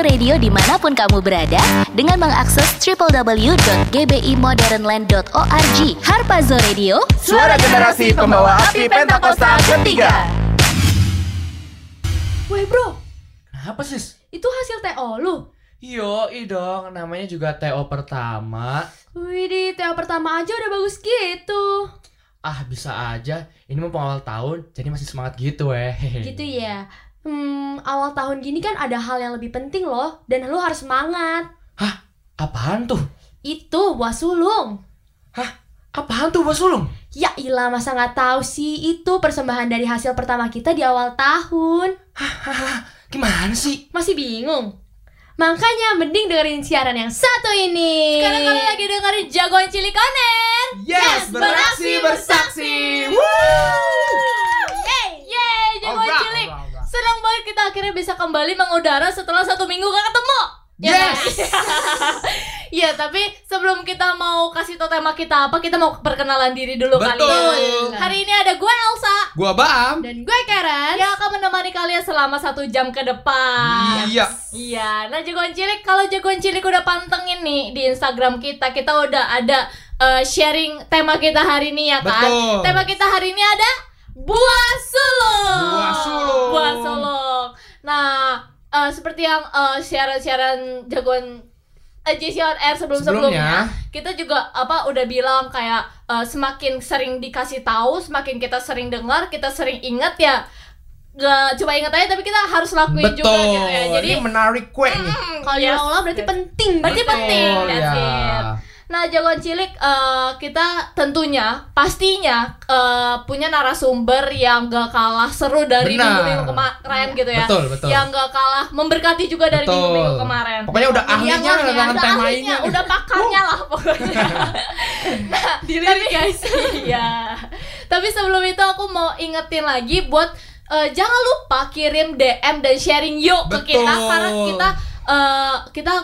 Radio di mana pun kamu berada dengan mengakses www.gbimodernland.org. Harpazo Radio, Suara generasi pembawa api Pentakosta ketiga. Weh bro, Apa sis? itu hasil TO lu. Yo, dong, namanya juga TO pertama. Widih, TO pertama aja udah bagus gitu. Ah, bisa aja. Ini mau pengawal tahun, jadi masih semangat gitu weh. Gitu ya. Hmm, awal tahun gini kan ada hal yang lebih penting loh, dan lu harus semangat. Apaan tuh? Itu buah sulung. Apaan tuh, Bos Sulung? Ya ilah masa nggak tahu sih itu persembahan dari hasil pertama kita di awal tahun. Gimana sih? Masih bingung? Makanya mending dengerin siaran yang satu ini. Sekarang kalian lagi dengerin Jagoan Cilik Connect. Yes, beraksi bersaksi. Yeay, yeay, Jagoan Alright, Cilik. alright, alright. Senang banget kita akhirnya bisa kembali mengudara setelah satu minggu gak ketemu. Ya Yes. kan? Iya, tapi sebelum kita mau kasih tau tema kita apa, kita mau perkenalan diri dulu Betul. kali ya. Hari ini ada gue Elsa Gua Bam. dan gue Karen yang akan menemani kalian selama satu jam ke depan. Iya. Iya, nah jagoan cilik kalau jagoan cilik udah pantengin nih di Instagram kita, kita udah ada eh, sharing tema kita hari ini ya kan. Betul. Tema kita hari ini ada buah sulung. Buah sulung. Buah sulung. Nah, eh, seperti yang eh, siaran-siaran jagoan eh, JC on Air sebelum-sebelumnya Sebelumnya. kita juga apa udah bilang kayak eh, semakin sering dikasih tahu, semakin kita sering dengar, kita sering ingat ya gak cuma ingat aja tapi kita harus lakuin Betul. juga gitu ya. Jadi Ini menarik kue nih. Hmm, kalau diolah berarti penting. Berarti Betul, penting. That's ya. it. Nah, jagoan cilik eh, kita tentunya pastinya eh, punya narasumber yang gak kalah seru dari Benar. minggu-minggu kemarin gitu ya. Betul, betul. Yang gak kalah memberkati juga dari Betul. minggu-minggu kemarin. Pokoknya udah ahlinya Iya, lah dengan udah tema ahlinya, ini. Uh. Udah pakarnya lah pokoknya. nah, tapi guys, iya. Tapi sebelum itu aku mau ingetin lagi buat eh, jangan lupa kirim DM dan sharing yuk ke kita Betul. karena kita eh, kita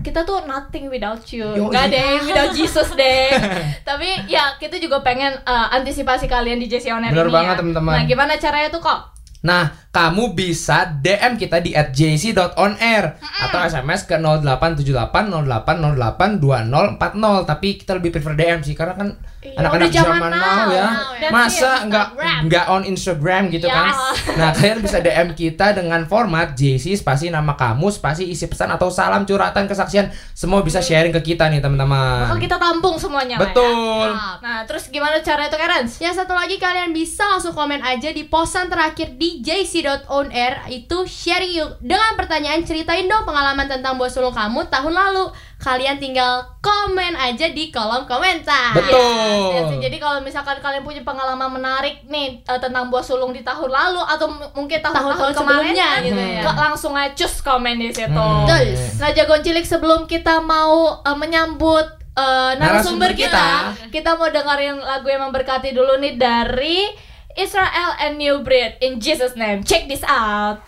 kita tuh nothing without you. Yoi. Enggak deh, without Jesus deh. Tapi ya kita juga pengen eh, antisipasi kalian di Bener ini banget, ya. teman-teman. Nah, gimana caranya tuh kok? Nah, kamu bisa DM kita di @jc.onair atau SMS ke 087808082040. Tapi kita lebih prefer DM sih karena kan Iya, anak-anak zaman zaman now. now ya. Masa nggak nggak on Instagram gitu Ya. kan? Nah, kalian bisa DM kita dengan format JC spasi nama kamu spasi isi pesan atau salam curhatan kesaksian semua bisa sharing ke kita nih Bakal teman-teman. kita tampung semuanya lah ya. Betul. Nah, terus gimana cara itu Karen? Yang satu lagi kalian bisa langsung komen aja di posan terakhir di jc.onair itu sharing yuk dengan pertanyaan ceritain dong pengalaman tentang buah sulung kamu tahun lalu. Kalian tinggal komen aja di kolom komentar. Betul. Ya, sih. Jadi kalau misalkan kalian punya pengalaman menarik nih eh, tentang buah sulung di tahun lalu atau mungkin tahun-tahun kemarin sebelumnya kan, gitu ya. ke- langsung aja cus komen di situ. Hmm. Betul. Nah, jagoan cilik sebelum kita mau eh, menyambut eh, narasumber Narasumber kita, kita mau dengerin lagu yang memberkati dulu nih dari Israel and New Breed in Jesus name. Check this out.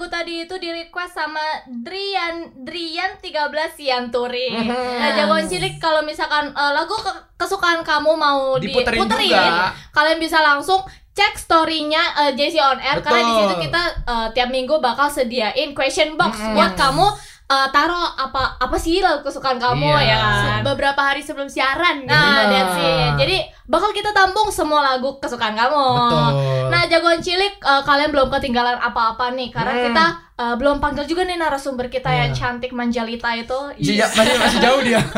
Lagu tadi itu di request sama Drian Drian 13 Sianturi. Nah, jagoan cilik kalau misalkan eh, lagu ke- kesukaan kamu mau Diputerin diputerin, juga. kalian bisa langsung cek story-nya eh, JC on air karena di Betul. situ kita eh, tiap minggu bakal sediain question box buat kamu eh, taruh apa apa sih lagu kesukaan kamu Iya. ya kan. beberapa hari sebelum siaran gitu. Nah, that's it. Jadi bakal kita tampung semua lagu kesukaan kamu. Betul. Nah, jagoan cilik eh, kalian belum ketinggalan apa-apa nih karena Hmm. kita eh, belum panggil juga nih narasumber kita yang Iya. cantik Manjalita itu. Masih, masih, masih jauh dia.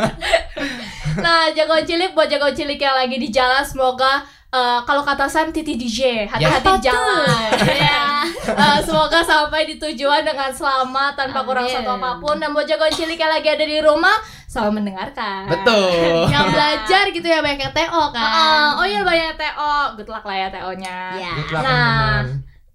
Nah, jagoan cilik buat jagoan cilik yang lagi di jalan semoga eh, kalau kata Sam Titi DJ hati-hati Ya. di jalan. Ya. Eh, semoga sampai di tujuan dengan selamat tanpa kurang Amin. satu apa pun dan buat jagoan cilik yang lagi ada di rumah selalu mendengarkan. Betul. yang belajar gitu ya banyak yang TO kan Ah, oh iya banyak TO, good luck lah ya TO-nya. Ya. Good luck, Nah,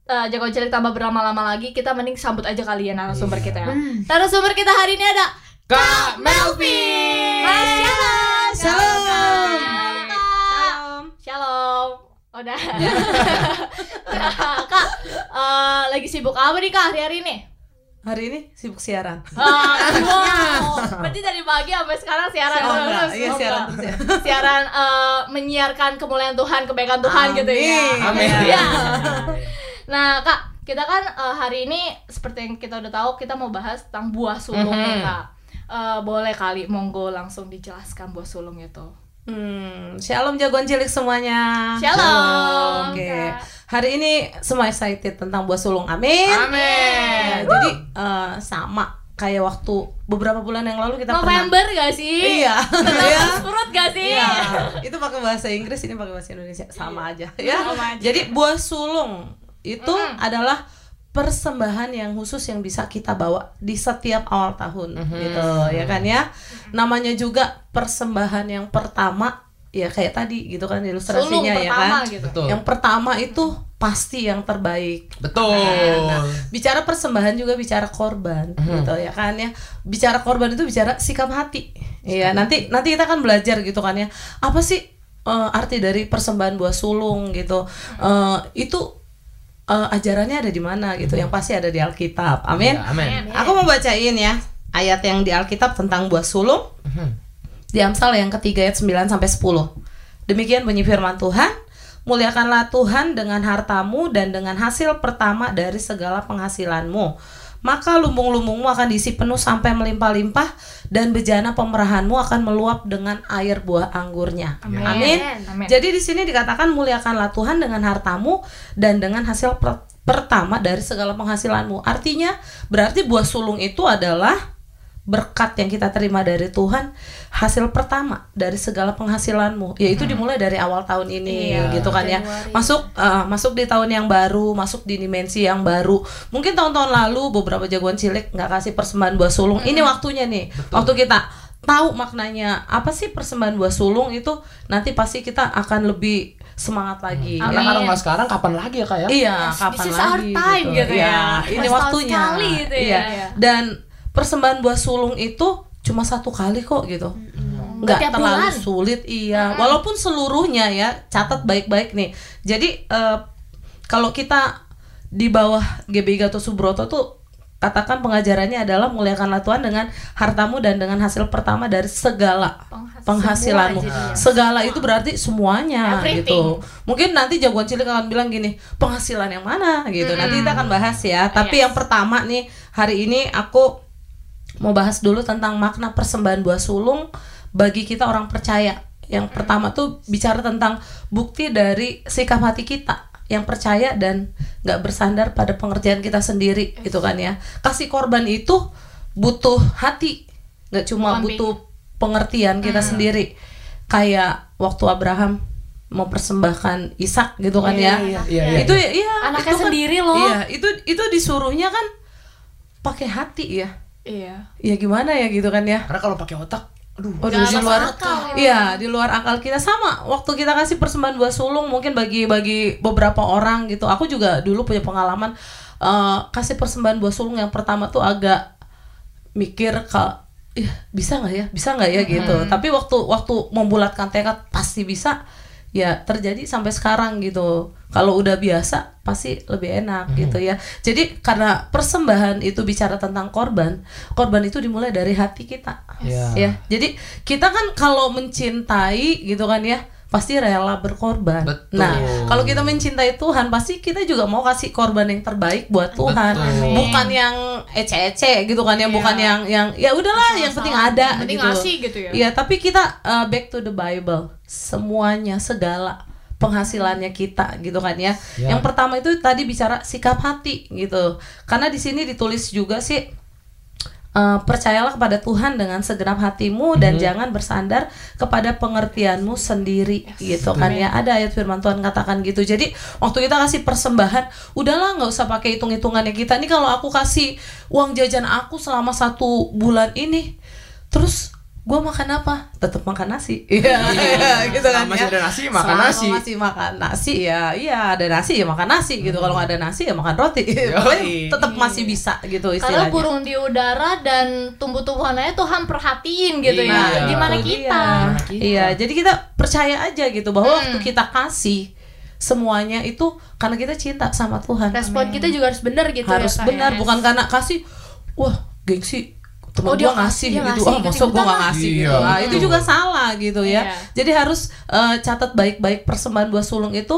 eh, jagoan cilik tambah berlama-lama lagi, kita mending sambut aja kalian narasumber Iya. kita ya. Narasumber kita hari ini ada Kak Melvin. Shalom. Shalom. Shalom. Shalom. Udah. Nah, Kak, eh, lagi sibuk apa nih Kak hari-hari ini? Hari ini sibuk siaran. Ah, wow. Berarti dari pagi sampai sekarang siaran Oh, terus. Iya, Oh, siaran terus ya. Siaran eh, menyiarkan kemuliaan Tuhan, kebaikan Tuhan gitu ya. Amin. Iya. Nah, Kak, kita kan eh, hari ini seperti yang kita udah tahu, kita mau bahas tentang buah sulung nih, Mhm. Kak. Eh, boleh kali monggo langsung dijelaskan buah sulung itu. Hmm, shalom jagoan cilik semuanya. Shalom, Oke. Kak. Hari ini semua excited tentang buah sulung. Amin. Amin. Ya, jadi eh, sama kayak waktu beberapa bulan yang lalu kita November gak sih? Iya. Iya. usus perut gak sih? Iya, itu pakai bahasa Inggris, ini pakai bahasa Indonesia, sama aja ya. Iya. Sama aja. Jadi buah sulung itu adalah persembahan yang khusus yang bisa kita bawa di setiap awal tahun gitu ya kan ya. Namanya juga persembahan yang pertama ya kayak tadi gitu kan Sulung ilustrasinya ya pertama kan. gitu. Betul. Yang pertama itu pasti yang terbaik. Betul. Nah, bicara persembahan juga bicara korban gitu ya kan ya. Bicara korban itu bicara sikap hati. Iya, nanti nanti kita akan belajar gitu kan ya. Apa sih eh, arti dari persembahan buah sulung gitu. Eh, itu eh, ajarannya ada di mana gitu. Yang pasti ada di Alkitab. Amin. Ya, amin. Aku mau bacain ya ayat yang di Alkitab tentang buah sulung. Di Amsal yang ketiga ayat 9 sampai 10. Demikian bunyi firman Tuhan, muliakanlah Tuhan dengan hartamu dan dengan hasil pertama dari segala penghasilanmu. Maka lumbung-lumbungmu akan diisi penuh sampai melimpah-limpah dan bejana pemerahanmu akan meluap dengan air buah anggurnya. Amin. Amin. Jadi di sini dikatakan muliakanlah Tuhan dengan hartamu dan dengan hasil per- pertama dari segala penghasilanmu. Artinya berarti buah sulung itu adalah berkat yang kita terima dari Tuhan hasil pertama dari segala penghasilanmu. Yaitu dimulai dari awal tahun ini Iya, gitu kan ya. Masuk eh, masuk di tahun yang baru masuk di dimensi yang baru. Mungkin tahun-tahun lalu beberapa jagoan cilik nggak kasih persembahan buah sulung. Ini waktunya nih. Waktu kita tahu maknanya apa sih persembahan buah sulung itu nanti pasti kita akan lebih semangat lagi. Karena kalau nggak sekarang kapan lagi ya kak ya? Iya, Yes, kapan this is our lagi time gitu. ya. Iya, ini Setahun waktunya. sekali gitu ya, Iya. iya. Dan persembahan buah sulung itu cuma satu kali kok gitu. Nggak Tiap terlalu bulan. sulit, iya. Walaupun seluruhnya ya, catat baik-baik nih. Jadi eh, kalau kita di bawah GB Gatot Subroto tuh katakan pengajarannya adalah muliakanlah Tuhan dengan hartamu dan dengan hasil pertama dari segala Penghas- penghasilanmu. semua. Segala itu berarti semuanya Everything. gitu. Mungkin nanti jagoan cilik akan bilang gini, penghasilan yang mana gitu. Nanti kita akan bahas ya. Tapi Yes. yang pertama nih, hari ini aku mau bahas dulu tentang makna persembahan buah sulung bagi kita orang percaya. Yang pertama tuh bicara tentang bukti dari sikap hati kita yang percaya dan nggak bersandar pada pengertian kita sendiri gitu kan ya. Kasih korban itu butuh hati, nggak cuma butuh pengertian kita sendiri. Kayak waktu Abraham mempersembahkan Ishak gitu kan ya. Iya, iya, iya. Itu ya, iya, Anaknya itu kan- sendiri loh. Iya, itu itu disuruhnya kan pakai hati ya. Iya. Ya gimana ya gitu kan ya. Karena kalau pakai otak, aduh. Aduh, di luar akal itu. Iya, di luar akal kita sama. Waktu kita kasih persembahan buah sulung mungkin bagi bagi beberapa orang gitu. Aku juga dulu punya pengalaman eh, kasih persembahan buah sulung yang pertama tuh agak mikir kalau Ih, bisa nggak ya bisa nggak ya gitu tapi waktu waktu membulatkan tekad pasti bisa ya terjadi sampai sekarang gitu. Kalau udah biasa pasti lebih enak gitu ya. Jadi karena persembahan itu bicara tentang korban korban itu dimulai dari hati kita. Iya. ya jadi kita kan kalau mencintai gitu kan ya pasti rela berkorban. Betul. Nah, kalau kita mencintai Tuhan, pasti kita juga mau kasih korban yang terbaik buat Tuhan, Betul. bukan yang ece-ece gitu kan ya, bukan yang yang ya udahlah yang penting ada Yang penting gitu. ngasih gitu ya. Iya, tapi kita uh, back to the Bible, semuanya segala penghasilannya kita gitu kan ya. Ya. Yang pertama itu tadi bicara sikap hati gitu. Karena di sini ditulis juga sih uh, percayalah kepada Tuhan dengan segenap hatimu dan jangan bersandar kepada pengertianmu sendiri gitu kan ya. Ada ayat firman Tuhan katakan gitu. Jadi waktu kita kasih persembahan, udahlah nggak usah pakai hitung-hitungannya kita. Nih kalau aku kasih uang jajan aku selama satu bulan ini, terus gua makan apa? Tetap makan nasi. Iya, gitu kan masih ya. ada nasi, makan Selama nasi. masih makan nasi ya, iya ada nasi ya makan nasi gitu. Kalau nggak ada nasi ya makan roti. Pokoknya tetap masih bisa gitu Karena istilahnya. burung di udara dan tumbuh-tumbuhannya Tuhan perhatiin gitu Iya. ya. Gimana kita? Iya, jadi kita percaya aja gitu bahwa Hmm. waktu kita kasih semuanya itu karena kita cinta sama Tuhan. Respon kita juga harus benar gitu Harus ya. Benar, ya. bukan karena kasih wah, gengsi temen Oh, dia gua ngasih ngasih, dia gitu. ngasih, Ah, kan masa ikutan gua nggak lah. ngasih Iya, gitu. Ah, itu juga salah gitu ya. Iya. Jadi harus eh, catat baik-baik persembahan buah sulung itu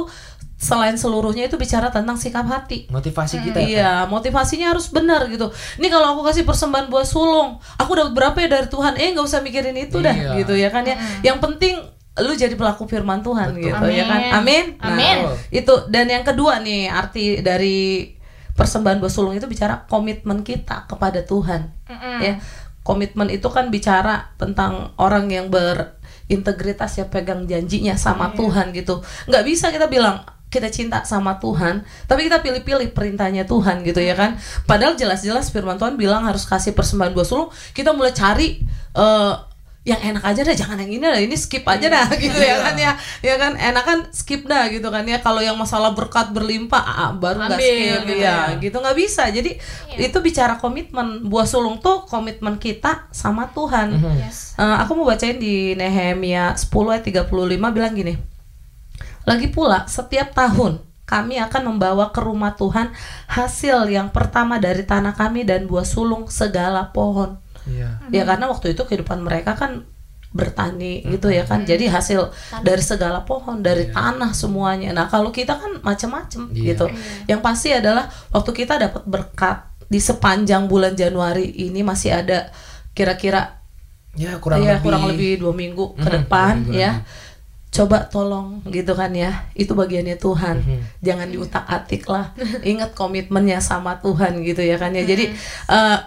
selain seluruhnya itu bicara tentang sikap hati. Motivasi kita ya. Iya, motivasinya harus benar gitu. Ini kalau aku kasih persembahan buah sulung, aku dapat berapa ya dari Tuhan? Eh, nggak usah mikirin itu dah, Iya. gitu ya kan ya. Yang penting lu jadi pelaku firman Tuhan Betul. gitu ya kan. Amin. Nah, Amin. itu dan yang kedua nih arti dari persembahan buah sulung itu bicara komitmen kita kepada Tuhan. Ya. Komitmen itu kan bicara tentang orang yang berintegritas ya pegang janjinya sama Tuhan gitu. nggak bisa kita bilang kita cinta sama Tuhan, tapi kita pilih-pilih perintahnya Tuhan gitu ya kan. Padahal jelas-jelas firman Tuhan bilang harus kasih persembahan buah sulung, kita mulai cari eh, yang enak aja dah, jangan yang ini dah, ini skip aja dah gitu ya kan ya. Ya kan enak kan skip dah gitu kan ya. Kalau yang masalah berkat berlimpah ah, ah, baru nggak skip gitu ya gitu nggak bisa. Jadi itu bicara komitmen. Buah sulung tuh komitmen kita sama Tuhan. Yes. Eh, aku mau bacain di Nehemia 10 ayat 35 bilang gini. Lagi pula setiap tahun kami akan membawa ke rumah Tuhan hasil yang pertama dari tanah kami dan buah sulung segala pohon. Iya. Ya karena waktu itu kehidupan mereka kan bertani gitu ya kan. Jadi hasil dari segala pohon, dari tanah semuanya. Nah, kalau kita kan macam-macam Iya. gitu. Yang pasti adalah waktu kita dapat berkat di sepanjang bulan Januari ini masih ada kira-kira Ya kurang ya lebih. kurang lebih dua minggu ke Mhm, depan ya lagi. coba tolong gitu kan ya itu bagiannya Tuhan Mhm. jangan diutak atik lah ingat komitmennya sama Tuhan gitu ya kan ya jadi eh,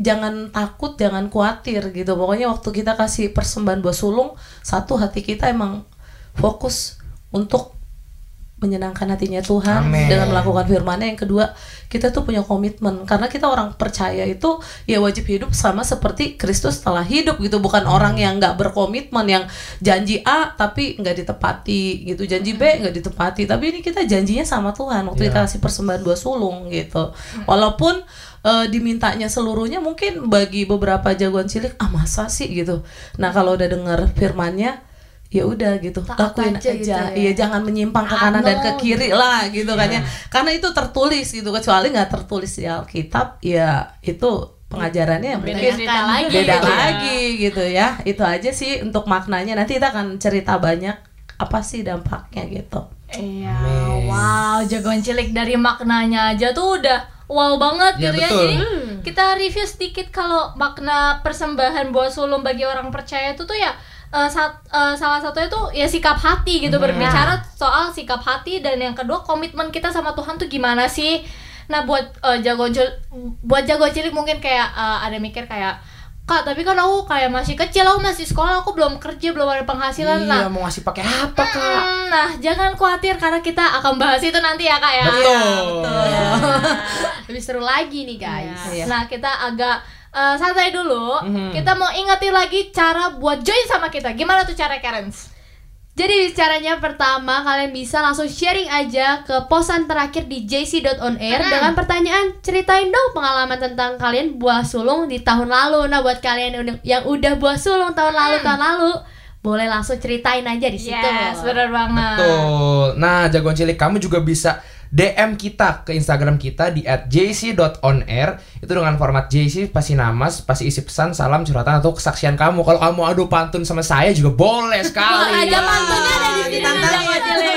jangan takut jangan khawatir gitu pokoknya waktu kita kasih persembahan buah sulung satu hati kita emang fokus untuk menyenangkan hatinya Tuhan Amin. dengan melakukan firman-Nya. Yang kedua, kita tuh punya komitmen karena kita orang percaya itu ya wajib hidup sama seperti Kristus telah hidup gitu, bukan orang yang nggak berkomitmen yang janji A tapi nggak ditepati gitu, janji B nggak ditepati. Tapi ini kita janjinya sama Tuhan waktu kita Iya. kasih persembahan dua sulung gitu. Walaupun eh, dimintanya seluruhnya mungkin bagi beberapa jagoan cilik ah masa sih? gitu. Nah, kalau udah dengar firman-Nya ya udah gitu. Taat lakuin aja aja, gitu ya. iya jangan menyimpang ke kanan dan ke kiri lah gitu kan ya. Karena itu tertulis gitu kecuali nggak tertulis di Alkitab ya itu pengajarannya Beda mungkin cerita lagi. beda gitu ya. lagi gitu ya. Itu aja sih untuk maknanya. Nanti kita akan cerita banyak apa sih dampaknya gitu. Iya, wow, jagoan cilik dari maknanya aja tuh udah wow banget Ya, gitu betul. ya. Jadi kita review sedikit kalau makna persembahan buah sulung bagi orang percaya itu tuh ya eh, sat- eh, salah satunya tuh ya sikap hati gitu berbicara soal sikap hati dan yang kedua komitmen kita sama Tuhan tuh gimana sih? Nah buat eh, jagoan cil- buat jagoan cilik mungkin kayak eh, ada mikir kayak Kak, tapi kan aku kayak masih kecil, aku masih sekolah, aku belum kerja, belum ada penghasilan. Nah, Iya, mau ngasih pakai apa, Kak? Hmm, nah, jangan khawatir karena kita akan bahas itu nanti ya kak ya. Betul. Lebih seru lagi nih guys. Iya. Nah, kita agak eh, santai dulu. Kita mau ingetin lagi cara buat join sama kita. Gimana tuh cara Karens? Jadi caranya pertama kalian bisa langsung sharing aja ke posan terakhir di jc.onair dengan pertanyaan ceritain dong pengalaman tentang kalian buah sulung di tahun lalu. Nah buat kalian yang udah- buah sulung tahun lalu tahun lalu boleh langsung ceritain aja di situ. Yes, bener banget. Betul. Nah, jagoan cilik kamu juga bisa DM kita ke Instagram kita di @jc.onair itu dengan format JC pasti nama, pasti isi pesan, salam, curhatan atau kesaksian kamu. Kalau kamu adu pantun sama saya juga boleh sekali. Ada pantunnya ada di sini nih.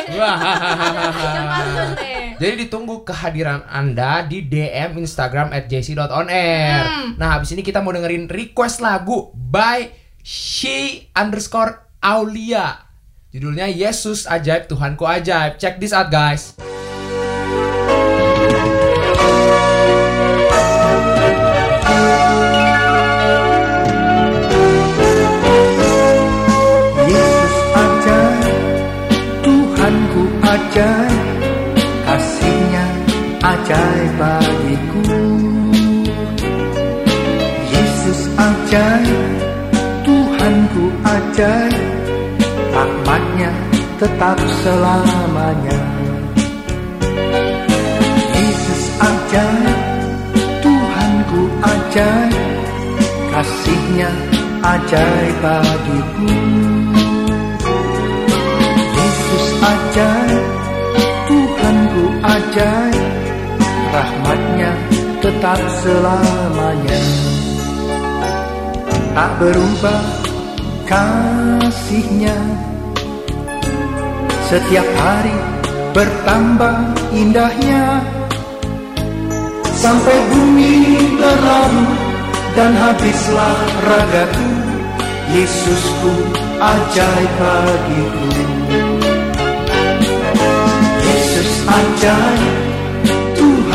Jadi ditunggu kehadiran Anda di DM Instagram at jc.onair Nah habis ini kita mau dengerin request lagu by she underscore Aulia. Judulnya Yesus Ajaib Tuhanku Ajaib. Check this out guys ajaib bagiku. Yesus ajaib, Tuhanku ajaib, rahmatnya tetap selamanya. Yesus ajaib, Tuhanku ajaib, kasihnya ajaib bagiku. Yesus ajaib, Tuhanku ajaib, rahmatnya tetap selamanya. Tak berubah kasihnya, setiap hari bertambah indahnya. Sampai bumi berlalu dan habislah ragaku, Yesusku ajaib bagiku. Yesus ajaib,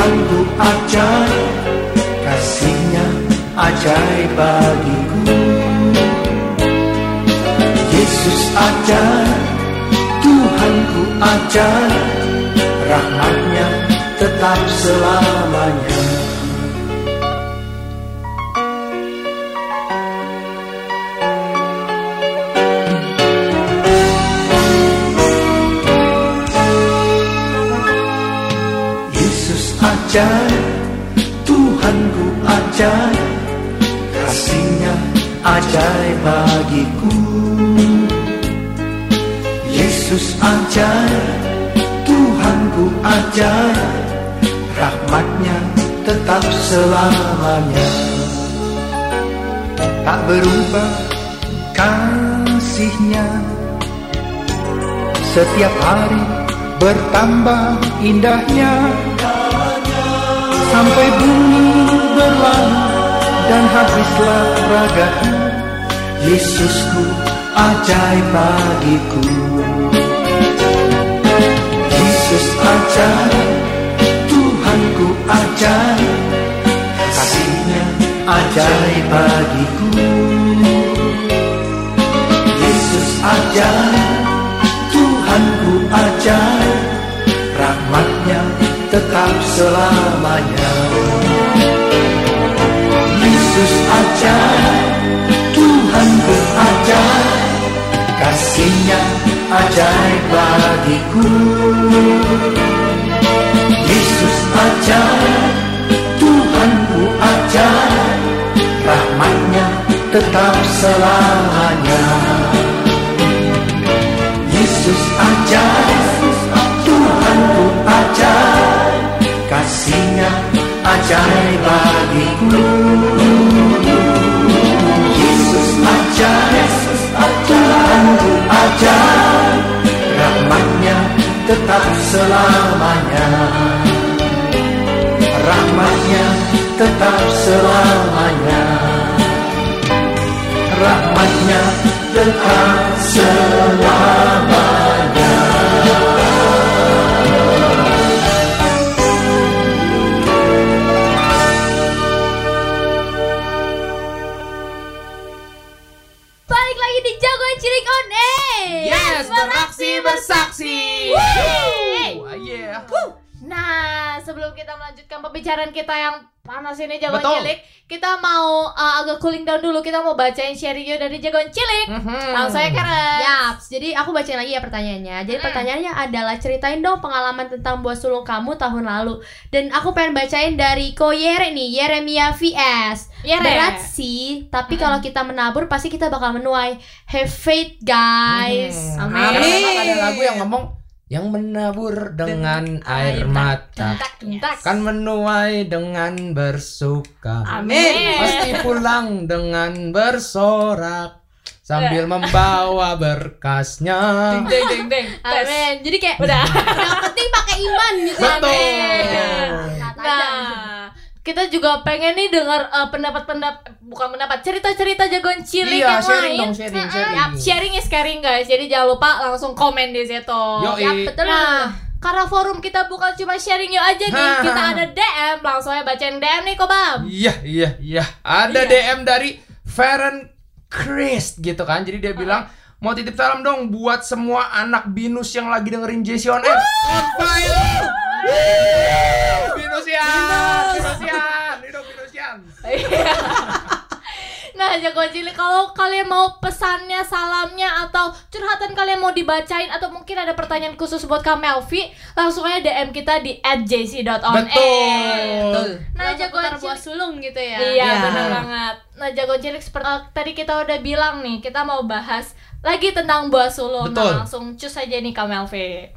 Tuhanku ajaib, kasihnya ajaib bagiku. Yesus ajaib, Tuhanku ajaib, rahmatnya tetap selamanya. Ajaib, Tuhanku ajaib, kasihnya ajaib bagiku. Yesus ajaib, Tuhanku ajaib, rahmatnya tetap selamanya. Tak berubah kasihnya, setiap hari bertambah indahnya sampai bumi berlalu dan habislah ragaku Yesusku ajaib bagiku. Yesus ajaib Tuhanku ajaib. Kasihnya ajaib bagiku. Yesus ajaib Tuhanku ajaib. Rahmatnya tetap selamanya. Yesus ajaib Tuhanku ajaib kasihnya ajaib bagiku. Yesus ajaib Tuhanku ajaib rahmatnya tetap selamanya. Yesus ajaib selamanya. Rahmatnya tetap agak cooling down dulu. Kita mau bacain sharing you dari jagoan cilik. Mhm. Langsung saya Karen. Yaps, jadi aku bacain lagi ya pertanyaannya. Jadi Mm. pertanyaannya adalah ceritain dong pengalaman tentang buah sulung kamu tahun lalu. Dan aku pengen bacain dari Ko Yere nih, Yeremia VS. Ya, Re. berat sih, tapi kalau kita menabur pasti kita bakal menuai. Have faith, guys. Hmm. Amin. Memang ada lagu yang ngomong yang menabur dengan air mata. kan menuai dengan bersuka. Amin. pasti pulang dengan bersorak. Sambil membawa berkasnya. Deng deng deng. Amin. Jadi kayak Udah. yang penting pakai iman gitu. betul. Nah, kita juga pengen nih dengar eh, pendapat-pendapat bukan pendapat cerita-cerita jagoan cilik Iya, yang sharing lain. dong, sharing, sharing. Yap, sharing is caring guys. Jadi jangan lupa langsung komen di situ. Yap, betul. Nah, karena forum kita bukan cuma sharing yuk aja nih, Ha. kita ada DM, langsung aja bacain DM nih Kobam. Iya, iya, iya. Ada DM dari Feren Chris gitu kan. Jadi dia bilang mau titip salam dong buat semua anak binus yang lagi dengerin Jesse on Air. On fire. Woo! Binusian, Binusian, hidup Binusian. Nah, jagoan cilik kalau kalian mau pesannya, salamnya atau curhatan kalian mau dibacain atau mungkin ada pertanyaan khusus buat Kak Melvi, langsung aja DM kita di @jc.onair. Betul. Nah, jagoan buah cilik sulung gitu ya. Iya Ya. benar banget. Nah jago cilik seperti eh, tadi kita udah bilang nih kita mau bahas lagi tentang buah sulung. Betul. Nah, langsung cus aja nih Kamelvi.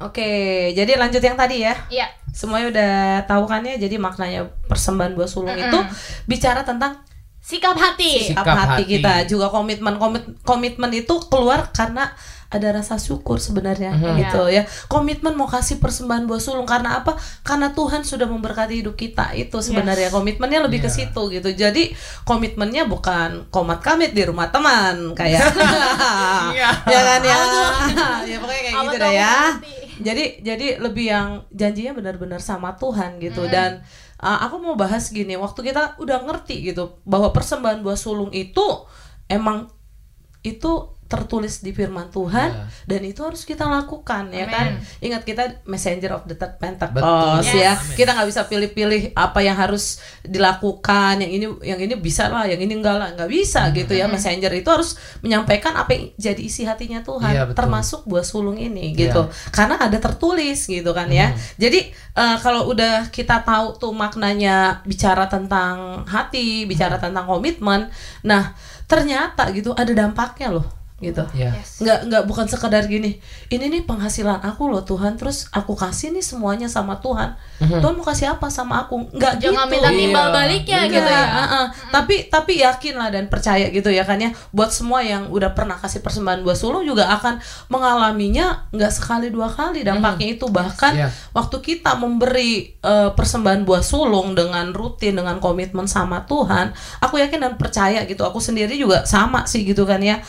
Oke, jadi lanjut yang tadi ya. Iya. Semuanya udah tahu kan ya, jadi maknanya persembahan buah sulung itu bicara tentang Sikap hati. Sikap sikap hati hati. kita juga komitmen komit komitmen itu keluar karena ada rasa syukur sebenarnya gitu ya komitmen mau kasih persembahan buah sulung karena apa karena Tuhan sudah memberkati hidup kita itu sebenarnya komitmennya lebih ke situ gitu jadi komitmennya bukan komat kamit di rumah teman kayak Iya. ya kan ya ya pokoknya kayak Apa gitu dah ya hati? Jadi jadi lebih yang janjinya benar-benar sama Tuhan gitu. Dan uh, aku mau bahas gini waktu kita udah ngerti gitu bahwa persembahan buah sulung itu emang itu tertulis di firman Tuhan Iya. dan itu harus kita lakukan ya kan? Ingat kita messenger of the third Pentecost Betul. ya. Yes. kita nggak bisa pilih-pilih apa yang harus dilakukan yang ini yang ini bisa lah yang ini enggak lah nggak bisa gitu ya. Messenger itu harus menyampaikan apa yang jadi isi hatinya Tuhan Iya, betul. termasuk buah sulung ini gitu. Karena ada tertulis gitu kan ya. Jadi eh, kalau udah kita tahu tuh maknanya bicara tentang hati bicara tentang komitmen nah ternyata gitu ada dampaknya loh gitu Iya. nggak nggak bukan sekedar gini ini nih penghasilan aku loh Tuhan terus aku kasih nih semuanya sama Tuhan Tuhan mau kasih apa sama aku nggak Jangan gitu minta timbal Iya. baliknya gitu ya. uh-uh. Tapi tapi yakinlah dan percaya gitu ya kan ya. Buat semua yang udah pernah kasih persembahan buah sulung juga akan mengalaminya nggak sekali dua kali dampaknya itu bahkan Iya. waktu kita memberi eh, persembahan buah sulung dengan rutin dengan komitmen sama Tuhan, aku yakin dan percaya gitu. Aku sendiri juga sama sih gitu kan ya.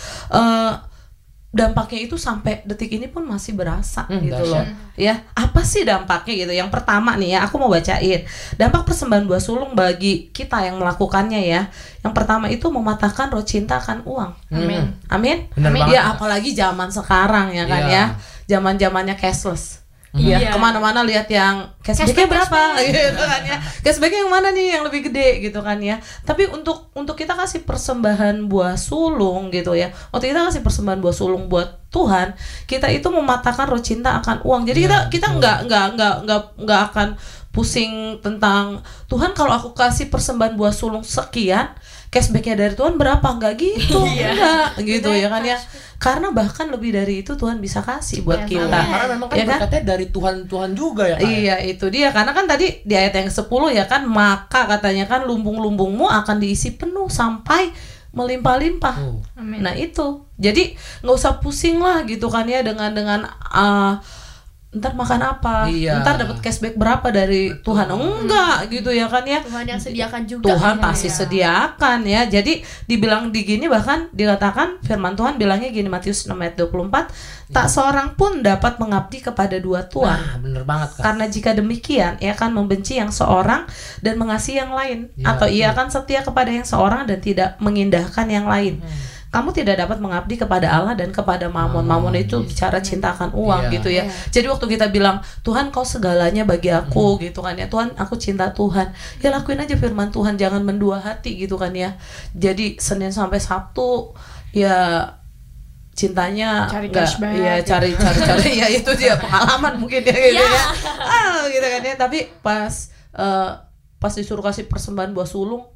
Dampaknya itu sampai detik ini pun masih berasa Hmm, gitu loh. Ya apa sih dampaknya gitu? Yang pertama nih ya aku mau bacain. Dampak persembahan buah sulung bagi kita yang melakukannya ya. Yang pertama itu mematahkan roh cinta akan uang. Amin. amin. Bener banget, ya apalagi zaman sekarang ya kan Iya. ya. Zaman zamannya cashless Iya. Iya, ke mana-mana lihat yang cashbacknya berapa gitu kan ya. Cashbacknya yang mana nih yang lebih gede gitu kan ya. Tapi untuk untuk kita kasih persembahan buah sulung gitu ya. Waktu kita kasih persembahan buah sulung buat Tuhan, kita itu mematahkan roh cinta akan uang. Jadi kita kita nggak nggak nggak nggak nggak akan pusing tentang Tuhan kalau aku kasih persembahan buah sulung sekian cashbacknya dari Tuhan berapa nggak gitu enggak gitu ya kan ya karena bahkan lebih dari itu Tuhan bisa kasih buat kita Karena memang kan Ya kan? dari Tuhan Tuhan juga ya. Ya? Iya itu dia karena kan tadi di ayat yang 10 ya kan maka katanya kan lumbung-lumbungmu akan diisi penuh sampai melimpah-limpah. Oh. Nah itu jadi nggak usah pusing lah gitu kan ya dengan dengan uh, ntar makan apa, Iya. ntar dapat cashback berapa dari Tuhan enggak gitu ya kan ya. Tuhan yang sediakan juga. Tuhan gitu pasti ya. sediakan ya. Jadi dibilang di gini bahkan dikatakan firman Tuhan bilangnya gini Matius 6 ayat 24, tak seorang pun dapat mengabdi kepada dua tuan. Nah, bener banget kak. Karena jika demikian, ia akan membenci yang seorang dan mengasihi yang lain, Iya, atau ia akan setia kepada yang seorang dan tidak mengindahkan yang lain. Hmm. Kamu tidak dapat mengabdi kepada Allah dan kepada Mamon. Mamon itu bicara cinta akan uang Iya. gitu ya. Jadi waktu kita bilang Tuhan kau segalanya bagi aku Hmm. gitu kan ya. Tuhan aku cinta Tuhan. Ya lakuin aja firman Tuhan jangan mendua hati gitu kan ya. Jadi Senin sampai Sabtu ya cintanya Cari nggak- cashback. iya cari cari cari ya itu dia pengalaman mungkin ya gitu ya ah gitu kan ya tapi pas eh, pas disuruh kasih persembahan buah sulung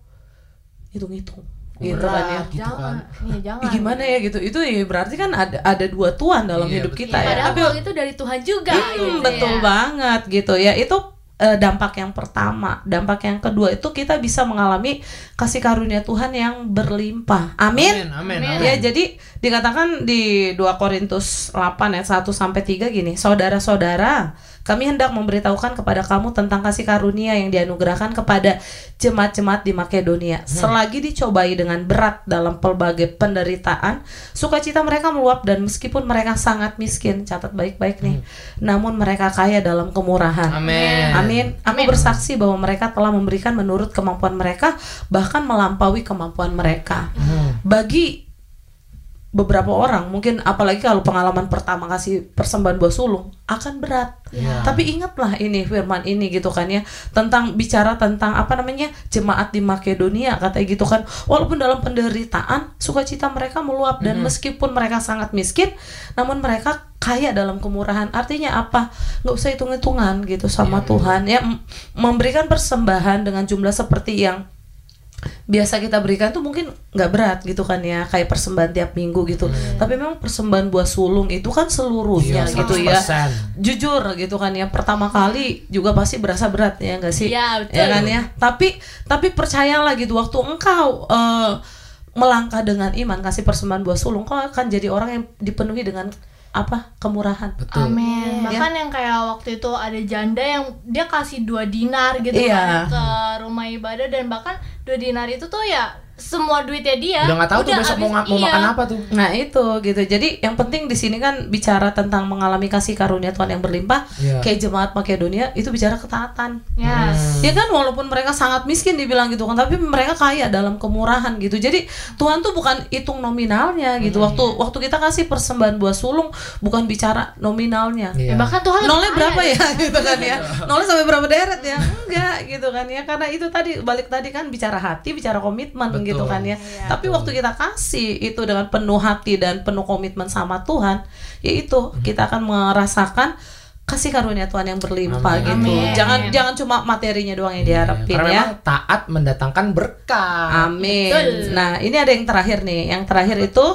hitung-hitung gitu kan ya Berat gitu jangan. kan. Iya, jangan. Gimana ya gitu itu ya berarti kan ada ada dua tuan dalam Iya, hidup betul. kita ya Padahal tapi uang itu dari Tuhan juga. Hmm, gitu betul ya. banget gitu ya itu eh, dampak yang pertama dampak yang kedua itu kita bisa mengalami kasih karunia Tuhan yang berlimpah amin, Amin, amin, Amin. amin. Ya jadi dikatakan di 2 Korintus 8 ayat 1 sampai 3 gini, saudara-saudara, kami hendak memberitahukan kepada kamu tentang kasih karunia yang dianugerahkan kepada jemaat-jemaat di Makedonia. Selagi dicobai dengan berat dalam pelbagai penderitaan, sukacita mereka meluap dan meskipun mereka sangat miskin, catat baik-baik nih, namun mereka kaya dalam kemurahan. Amin. Amin. Aku bersaksi bahwa mereka telah memberikan menurut kemampuan mereka, bahkan melampaui kemampuan mereka. Bagi beberapa orang, mungkin apalagi kalau pengalaman pertama kasih persembahan buah sulung akan berat. Tapi ingatlah ini firman ini gitu kan ya, tentang bicara tentang apa namanya jemaat di Makedonia katanya gitu kan. Walaupun dalam penderitaan, sukacita mereka meluap dan meskipun mereka sangat miskin, namun mereka kaya dalam kemurahan. Artinya apa? Nggak usah hitung-hitungan gitu sama Tuhan ya. Memberikan persembahan dengan jumlah seperti yang biasa kita berikan tuh mungkin nggak berat gitu kan ya kayak persembahan tiap minggu gitu. Tapi memang persembahan buah sulung itu kan seluruhnya Iya, gitu ya. 100%. jujur gitu kan ya pertama kali juga pasti berasa berat ya enggak sih? Iya, betul. ya kan ya? Tapi tapi percayalah gitu waktu engkau eh, melangkah dengan iman kasih persembahan buah sulung kau akan jadi orang yang dipenuhi dengan apa kemurahan Betul. Amin. Iya. Bahkan yang kayak waktu itu ada janda yang dia kasih dua dinar gitu Iya. kan ke rumah ibadah dan bahkan dua dinar itu tuh ya semua duitnya dia. Udah nggak tahu tuh besok mau, mau iya. makan apa tuh. Nah itu gitu. Jadi yang penting di sini kan bicara tentang mengalami kasih karunia Tuhan yang berlimpah. Iya. Kayak jemaat Makedonia itu bicara ketaatan. Yes. Ya kan walaupun mereka sangat miskin dibilang gitu kan, tapi mereka kaya dalam kemurahan gitu. Jadi Tuhan tuh bukan hitung nominalnya gitu. Waktu waktu kita kasih persembahan buah sulung bukan bicara nominalnya. Iya. Ya, bahkan Tuhan Nolnya berapa kaya ya gitu kan ya Nolnya sampai berapa deret ya Enggak gitu kan ya Karena itu tadi balik tadi kan bicara hati Bicara komitmen Betul. gitu kan ya Tapi waktu kita kasih itu dengan penuh hati Dan penuh komitmen sama Tuhan Ya itu kita akan merasakan kasih karunia Tuhan yang berlimpah Amin. gitu Amin. Jangan jangan cuma materinya doang yang diharapin Karena ya memang taat mendatangkan berkah. Amin. Betul. Nah, ini ada yang terakhir nih. Yang terakhir itu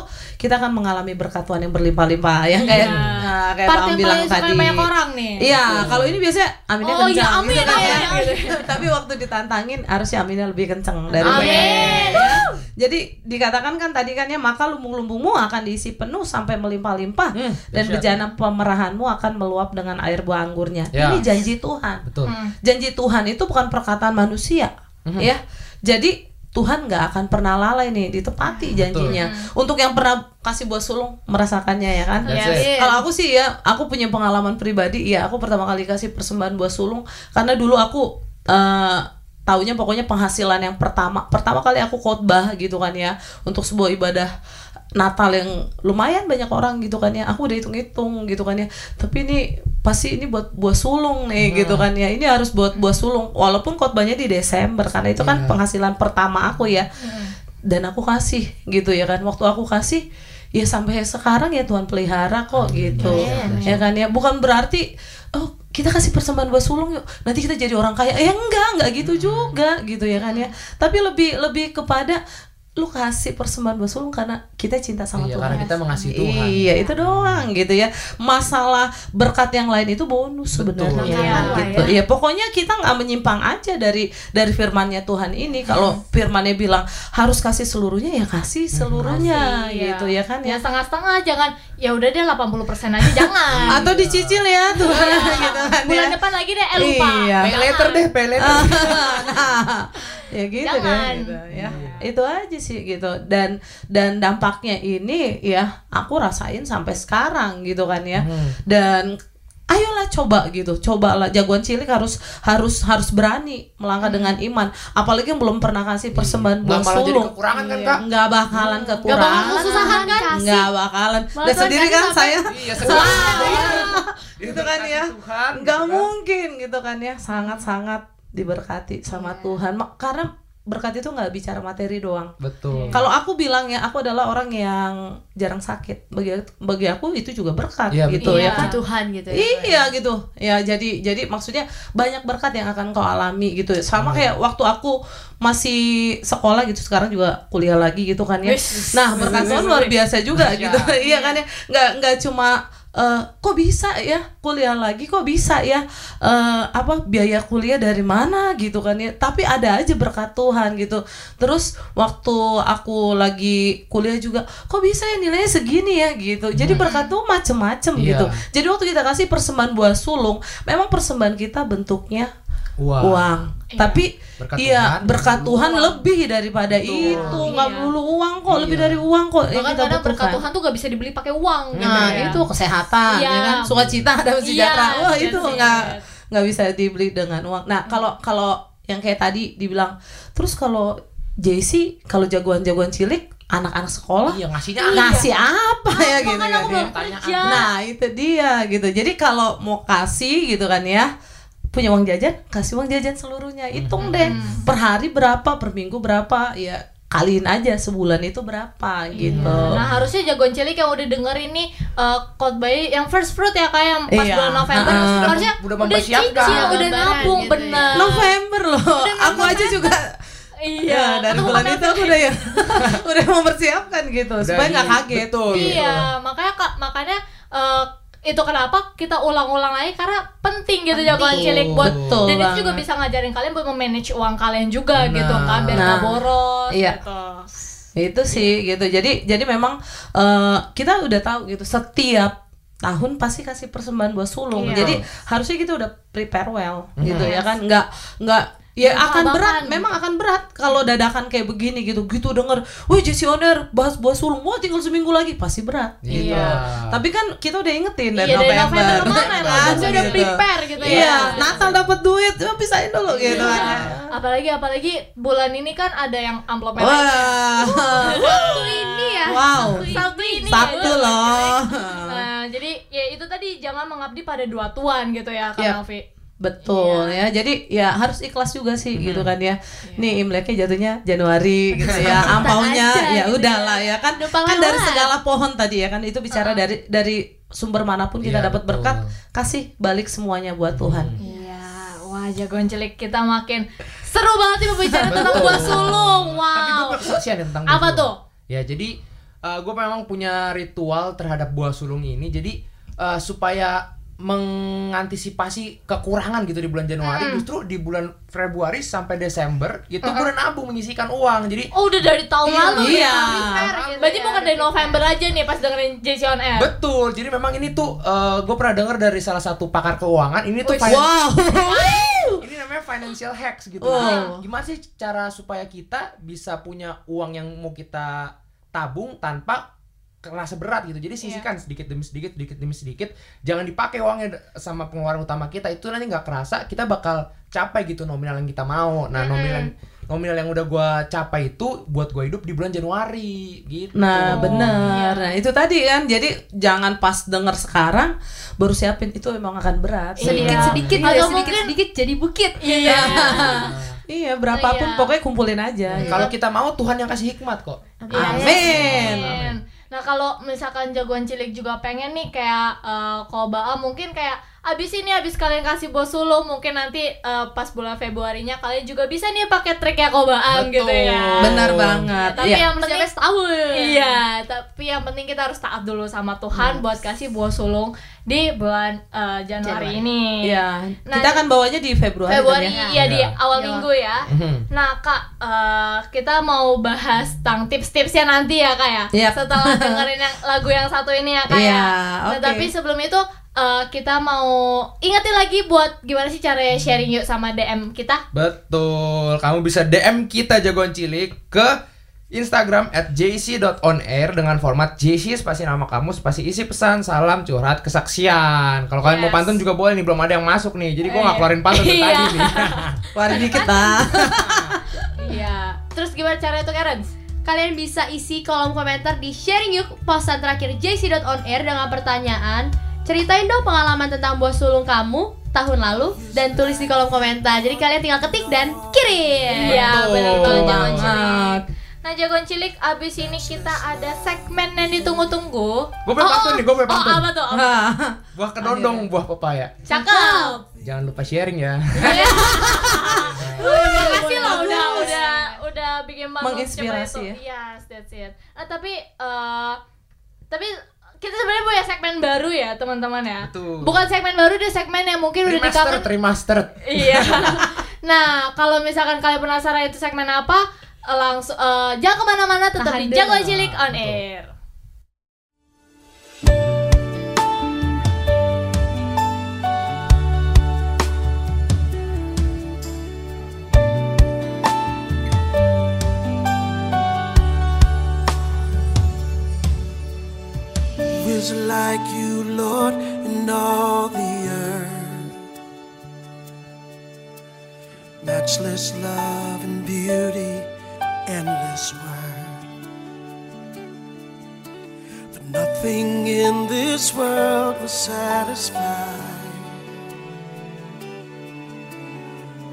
kita akan mengalami berkat Tuhan yang berlimpah-limpah. Yang kayak nah, kayak Part Bang yang bilang paling suka tadi. banyak orang nih. Iya, kalau ini biasanya aminnya Oh, iya, kencang amin, gitu kan amin, ya. amin. Tapi waktu ditantangin harusnya aminnya lebih kenceng dari Amin. Ya. Jadi dikatakan kan tadi kan ya maka lumbung-lumbungmu akan diisi penuh sampai melimpah-limpah Hmm, dan bejana pemerahanmu akan meluap dengan air buah anggurnya. Ya. Ini janji Tuhan Betul. janji Tuhan itu bukan perkataan manusia ya jadi Tuhan nggak akan pernah lalai nih ditepati janjinya. Untuk yang pernah kasih buah sulung merasakannya ya kan? Yes. kalau aku sih ya aku punya pengalaman pribadi ya aku pertama kali kasih persembahan buah sulung. Karena dulu aku eh taunya pokoknya penghasilan yang pertama pertama kali aku khotbah gitu kan ya untuk sebuah ibadah Natal yang lumayan banyak orang gitu kan ya. Aku udah hitung-hitung gitu kan ya. Tapi ini pasti ini buat buah sulung nih gitu kan ya. Ini harus buat buah sulung walaupun khotbahnya di Desember karena itu kan penghasilan pertama aku ya. Dan aku kasih gitu ya kan. Waktu aku kasih ya sampai sekarang ya Tuhan pelihara kok gitu. Ya kan ya. Bukan berarti oh kita kasih persembahan buat sulung yuk nanti kita jadi orang kaya. Ya enggak enggak gitu juga gitu ya kan ya. Tapi lebih lebih kepada lu kasih persembahan buat sulung karena kita cinta sama Iya, Tuhan karena kita mengasihi Tuhan. Iya, itu doang gitu ya. Masalah berkat yang lain itu bonus sebenarnya Iya, gitu. Iya, pokoknya kita nggak menyimpang aja dari dari firmannya Tuhan ini. Kalau firmannya bilang harus kasih seluruhnya ya kasih seluruhnya Iya. gitu ya kan Ya ya. setengah-setengah jangan ya udah deh 80% aja jangan. Atau dicicil ya Tuhan gitu kan Bulan ya. depan lagi deh eh lupa. Iya. Pay later deh, pay later. nah, ya gitu Jangan. deh gitu ya. Itu aja sih gitu. Dan dan dampaknya ini ya aku rasain sampai sekarang gitu kan ya. Dan ayolah coba gitu. Cobalah jagoan cilik harus harus harus berani melangkah dengan iman. Apalagi yang belum pernah kasih persembahan Nggak malah jadi sulung. kekurangan kan, Iya, Kak? Nggak bakalan kekurangan. bakal kesusahan kan? Nggak bakalan. Tuhan sendiri kan sampai- saya. Iya, gitu kan ya Tuhan, nggak gitu kan. mungkin gitu kan ya sangat-sangat diberkati sama Tuhan Ma- karena berkat itu nggak bicara materi doang. Betul. Kalau aku bilang ya, aku adalah orang yang jarang sakit. Bagi bagi aku itu juga berkat Iya, gitu betul. ya kan. Iya. Tuhan gitu ya. Iya gitu. Ya jadi jadi maksudnya banyak berkat yang akan kau alami gitu. Sama kayak waktu aku masih sekolah gitu sekarang juga kuliah lagi gitu kan ya. Nah, berkat Tuhan luar biasa juga gitu. Iya kan ya. Nggak nggak cuma eh, kok bisa ya kuliah lagi? Kok bisa ya? Eh, apa biaya kuliah dari mana gitu kan ya? Tapi ada aja berkat Tuhan gitu. Terus waktu aku lagi kuliah juga kok bisa ya nilainya segini ya gitu? Jadi berkat tuh macem-macem Iya. gitu jadi waktu kita kasih persembahan buah sulung memang persembahan kita bentuknya Wah. uang tapi Berkat iya Tuhan, berkat Tuhan uang. lebih daripada itu nggak Iya. melulu uang kok lebih Iya. dari uang kok yang Bahkan kita kadang berkat. Tuhan tuh gak bisa dibeli pakai uang gitu Nah, ya. itu kesehatan Iya. ya kan, sukacita ada sejahtera. Iya, Wah, itu nggak nggak bisa dibeli dengan uang. Nah, kalau kalau yang kayak tadi dibilang, terus kalau JC kalau jagoan-jagoan cilik anak-anak sekolah Iya ngasihnya ngasih apa ya gitu kan kerja. Nah, itu dia gitu. Jadi kalau mau kasih gitu kan ya, punya uang jajan, kasih uang jajan seluruhnya. Hitung deh. Per hari berapa, per minggu berapa, ya kaliin aja sebulan itu berapa gitu. Nah harusnya jagoan cilik yang udah denger ini uh, khotbah yang first fruit ya kayak yang pas Iya. bulan November Heeh. harusnya Udah udah, mempersiapkan. cicil, udah Lebaran nabung gitu bener. November loh. Aku aja juga Iya. Ya, dari Atau bulan itu aku udah ya udah mempersiapkan gitu supaya nggak kaget. Betul. Iya, makanya kak makanya eh, itu kenapa kita ulang-ulang lagi karena penting gitu jagoan cilik buat Betul dan itu banget. juga bisa ngajarin kalian buat memanage uang kalian juga Nah. gitu kan biar nggak Nah. boros Iya. gitu. Itu sih gitu. Jadi jadi memang eh, kita udah tahu gitu setiap tahun pasti kasih persembahan buat sulung. Iya. Jadi harusnya kita udah prepare well gitu ya kan. Nggak nggak ya akan berat, memang akan berat kalau dadakan kayak begini gitu. Gitu denger, "Wih, Jesse Oner bahas buat sulung. Wah, tinggal seminggu lagi." Pasti berat gitu. Iya. Tapi kan kita udah ingetin dari Iya dari November. November ke mana emang kan, Maksudnya udah gitu. prepare gitu ya. Iya, Natal dapat duit, ya pisahin dulu gitu. Apalagi apalagi bulan ini kan ada yang amplop merah. Wah. Sabtu ini ya. Wow. Sabtu ini Sabtu ya. loh. Nah, jadi ya itu tadi jangan mengabdi pada dua tuan gitu ya Kak Iya. Novi. Betul ya. Jadi ya harus ikhlas juga sih gitu kan ya. Nih Imleknya jatuhnya Januari gitu ya. Ampaunya aja ya gitu udahlah ya kan. Numpang Kan dari segala pohon tadi ya kan itu bicara dari dari sumber mana pun kita Iya, dapat betul. berkat, kasih balik semuanya buat Tuhan. Iya, wah jagoan cilik kita makin seru banget nih berbicara tentang buah sulung. Tapi gue Wow. tentang Apa buah sulung. tuh? Ya jadi gue memang punya ritual terhadap buah sulung ini. Jadi eh, supaya mengantisipasi kekurangan gitu di bulan Januari, justru di bulan Februari sampai Desember itu gue udah nabung menyisikan uang. Jadi Oh udah dari tahun Iya, lalu iya. ya prepare gitu Berarti ya. bukan dari November aja nih pas dengerin JC on Air betul. Jadi memang ini tuh gue pernah dengar dari salah satu pakar keuangan. Ini tuh Wow. ini namanya financial hacks gitu. Wow. Jadi, gimana sih cara supaya kita bisa punya uang yang mau kita tabung tanpa kerasa berat gitu. Jadi sisihkan sedikit demi sedikit, sedikit demi sedikit. Jangan dipakai uangnya sama pengeluaran utama kita. Itu nanti nggak kerasa kita bakal capai gitu nominal yang kita mau. Nah, nominal nominal yang udah gua capai itu buat gua hidup di bulan Januari gitu. Nah, benar. Nah, itu tadi kan. Jadi jangan pas denger sekarang baru siapin itu emang akan berat. Sedikit-sedikit Iya. ya, Atau sedikit-sedikit jadi bukit. Iya Iya, berapapun Iya. pokoknya kumpulin aja. gitu. Kalau kita mau Tuhan yang kasih hikmat kok. Amin. Amin. Nah kalau misalkan jagoan cilik juga pengen nih kayak eh, Koba mungkin kayak abis ini abis kalian kasih bos sulung mungkin nanti eh, pas bulan Februarinya kalian juga bisa nih pakai trik ya Kobaan gitu ya. Benar banget. Tapi Iya. yang penting setahun. Iya, tapi yang penting kita harus taat dulu sama Tuhan buat kasih buah sulung di bulan eh, Januari, ini. Iya. Nah, kita akan bawanya di Februari. Februari kan ya? iya di Iya. awal Iya. minggu ya. Nah kak, eh, kita mau bahas tentang tips-tipsnya nanti ya kak ya. Yap. Setelah dengerin yang lagu yang satu ini ya kak ya. Iya, Nah, oke. tapi sebelum itu eh, kita mau ingetin lagi buat gimana sih cara sharing yuk sama DM kita. Betul, kamu bisa DM kita jagoan cilik ke Instagram at jc.onair dengan format JC spasi nama kamu spasi isi pesan salam curhat kesaksian. Kalau kalian mau Yes. pantun juga boleh nih belum ada yang masuk nih. Jadi gua nggak Eh, keluarin pantun dari iya. tadi nih. Keluarin dikit lah. Iya. Terus gimana cara itu Karen? Kalian bisa isi kolom komentar di sharing yuk postan terakhir jc.onair dengan pertanyaan Ceritain dong pengalaman tentang buah sulung kamu tahun lalu dan tulis di kolom komentar. Jadi kalian tinggal ketik dan kirim. Iya, benar banget Jagoan Cilik. banget. Nah, Jagoan Cilik abis ini kita ada segmen yang ditunggu-tunggu. Gue pengen pantun nih, gue pengen Oh, pantun. apa tuh? Apa? Ah. Buah kedondong, buah pepaya. Cakep. Jangan lupa sharing ya. Makasih loh udah udah udah bikin bagus Menginspirasi ya. Yes, that's it. Tapi eh tapi kita sebenarnya punya segmen baru ya teman-teman ya. Betul. Bukan segmen baru, dia segmen yang mungkin udah Remaster, dikangen. remastered. Iya. nah, kalau misalkan kalian penasaran itu segmen apa, langsung eh, jangan ke mana-mana, tetap Tahan di. Jagoan Cilik on air. Is like you, Lord, in all the earth? Matchless love and beauty, endless word. But nothing in this world will satisfy.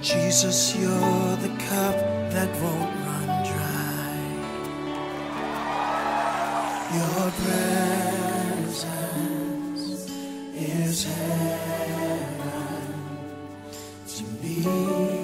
Jesus, you're the cup that won't run dry. Your presence is heaven to me.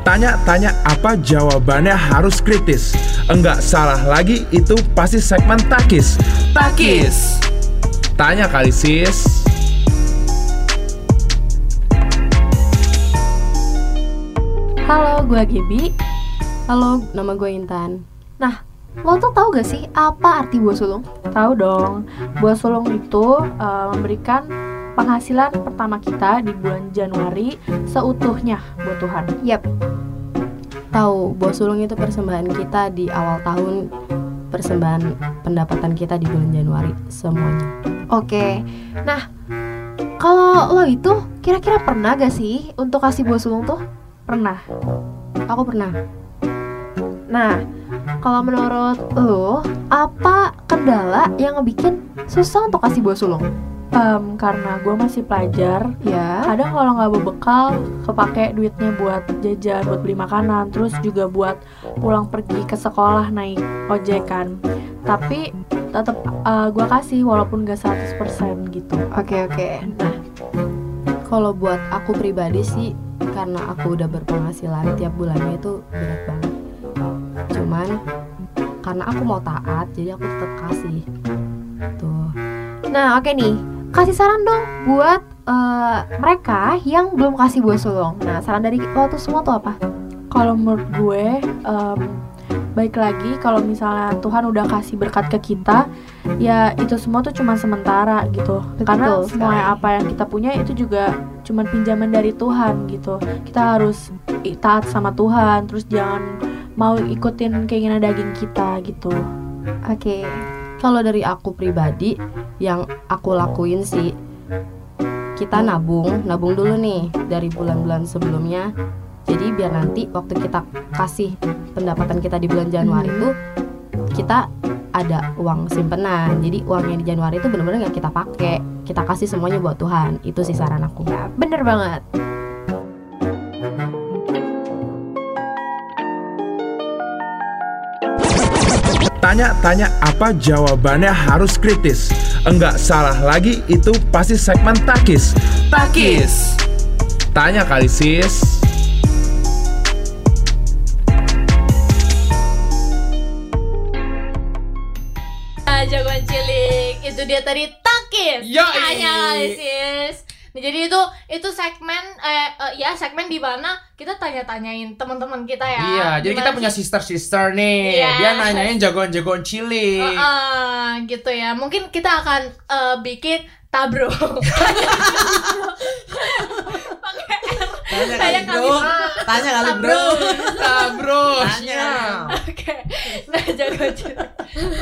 Tanya-tanya apa jawabannya harus kritis. Enggak salah lagi itu pasti segmen takis. Takis. Tanya kali sis. Halo, gue Gibi. Halo, nama gue Intan. Nah, lo tuh tahu gak sih apa arti buah sulung? Tahu dong, buah sulung itu uh, memberikan penghasilan pertama kita di bulan Januari seutuhnya buat Tuhan. Yap, Tahu, buah sulung itu persembahan kita di awal tahun, persembahan pendapatan kita di bulan Januari semuanya. oke. Nah, kalau lo itu kira-kira pernah gak sih untuk kasih buah sulung tuh? Pernah. Aku pernah. Nah, kalau menurut lo, apa kendala yang ngebikin susah untuk kasih buah sulung? Em, karena gue masih pelajar, Ya. kadang kalau nggak bawa bekal kepake duitnya buat jajan buat beli makanan terus juga buat pulang pergi ke sekolah naik ojek kan tapi tetap gue kasih walaupun gak 100% gitu Oke, oke. Nah, kalau buat aku pribadi sih karena aku udah berpenghasilan tiap bulannya itu berat banget cuman karena aku mau taat jadi aku tetap kasih tuh nah oke nih. Kasih saran dong buat eh, mereka yang belum kasih buah sulung. Nah, saran dari lo tuh semua tuh apa? kalau menurut gue em, baik lagi kalau misalnya Tuhan udah kasih berkat ke kita ya itu semua tuh cuma sementara gitu karena Betul semua sekali. apa yang kita punya itu juga cuma pinjaman dari Tuhan gitu kita harus taat sama Tuhan terus jangan mau ikutin keinginan daging kita gitu Oke. Kalau dari aku pribadi yang aku lakuin sih kita nabung nabung dulu nih dari bulan-bulan sebelumnya. Jadi biar nanti waktu kita kasih pendapatan kita di bulan Januari itu kita ada uang simpenan. Jadi uangnya di Januari itu benar-benar nggak kita pakai. Kita kasih semuanya buat Tuhan. Itu sih saran aku. Bener banget. Tanya-tanya apa jawabannya harus kritis. Enggak salah lagi itu pasti segmen takis. Takis. Tanya kali sis. Jagoan cilik itu dia tadi takis. Yoi. Tanya kali sis. Nah, jadi itu itu segmen eh, eh, ya segmen di mana kita tanya-tanyain teman-teman kita ya. Iya, jadi kita punya sister-sister nih. Yes. Dia nanyain jagoan-jagoan cilik. Heeh, gitu ya. Mungkin kita akan eh, bikin tabro. Tanya Kayak kali bro. Tanya kali bro. Nah, bro. Tanya. Oke, nah jagoan cilik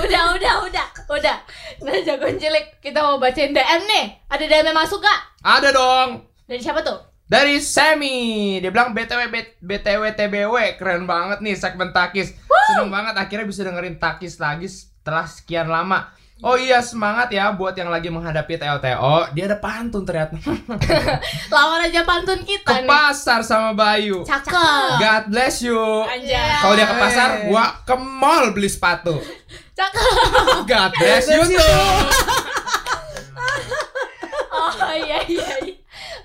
Udah, udah, udah, udah Nah jagoan cilik, kita mau bacain DM nih Ada DM yang masuk gak? Ada dong. Dari siapa tuh? Dari Semi, dia bilang BTW BTW TBW keren banget nih segmen Takis. Seneng banget akhirnya bisa dengerin Takis lagi setelah sekian lama. Oh iya semangat ya buat yang lagi menghadapi TOTO. Dia ada pantun ternyata. Lawan aja pantun ke kita nih pasar sama Bayu. Cakep God bless you. Anjay Kalau dia ke pasar, gua ke mall beli sepatu. Cakep God bless you tuh. Oh iya, iya, iya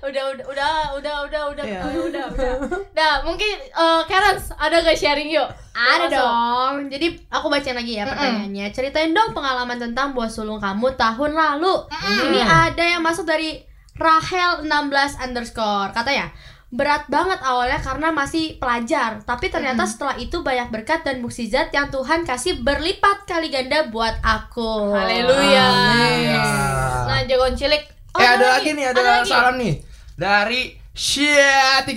Udah, udah, udah, udah, udah, udah, Iya. udah, udah, udah. Nah, mungkin eh Karen, ada gak sharing yuk? Ada Masuk. dong. Jadi aku bacain lagi ya pertanyaannya. Ceritain dong pengalaman tentang buah sulung kamu tahun lalu. Ini ada yang masuk dari Rahel 16 underscore. Katanya berat banget awalnya karena masih pelajar, tapi ternyata setelah itu banyak berkat dan mukjizat yang Tuhan kasih berlipat kali ganda buat aku. Haleluya. Nah, jagoan cilik Oh, eh ada lagi nih, ada, lagi. salam nih dari Shia 13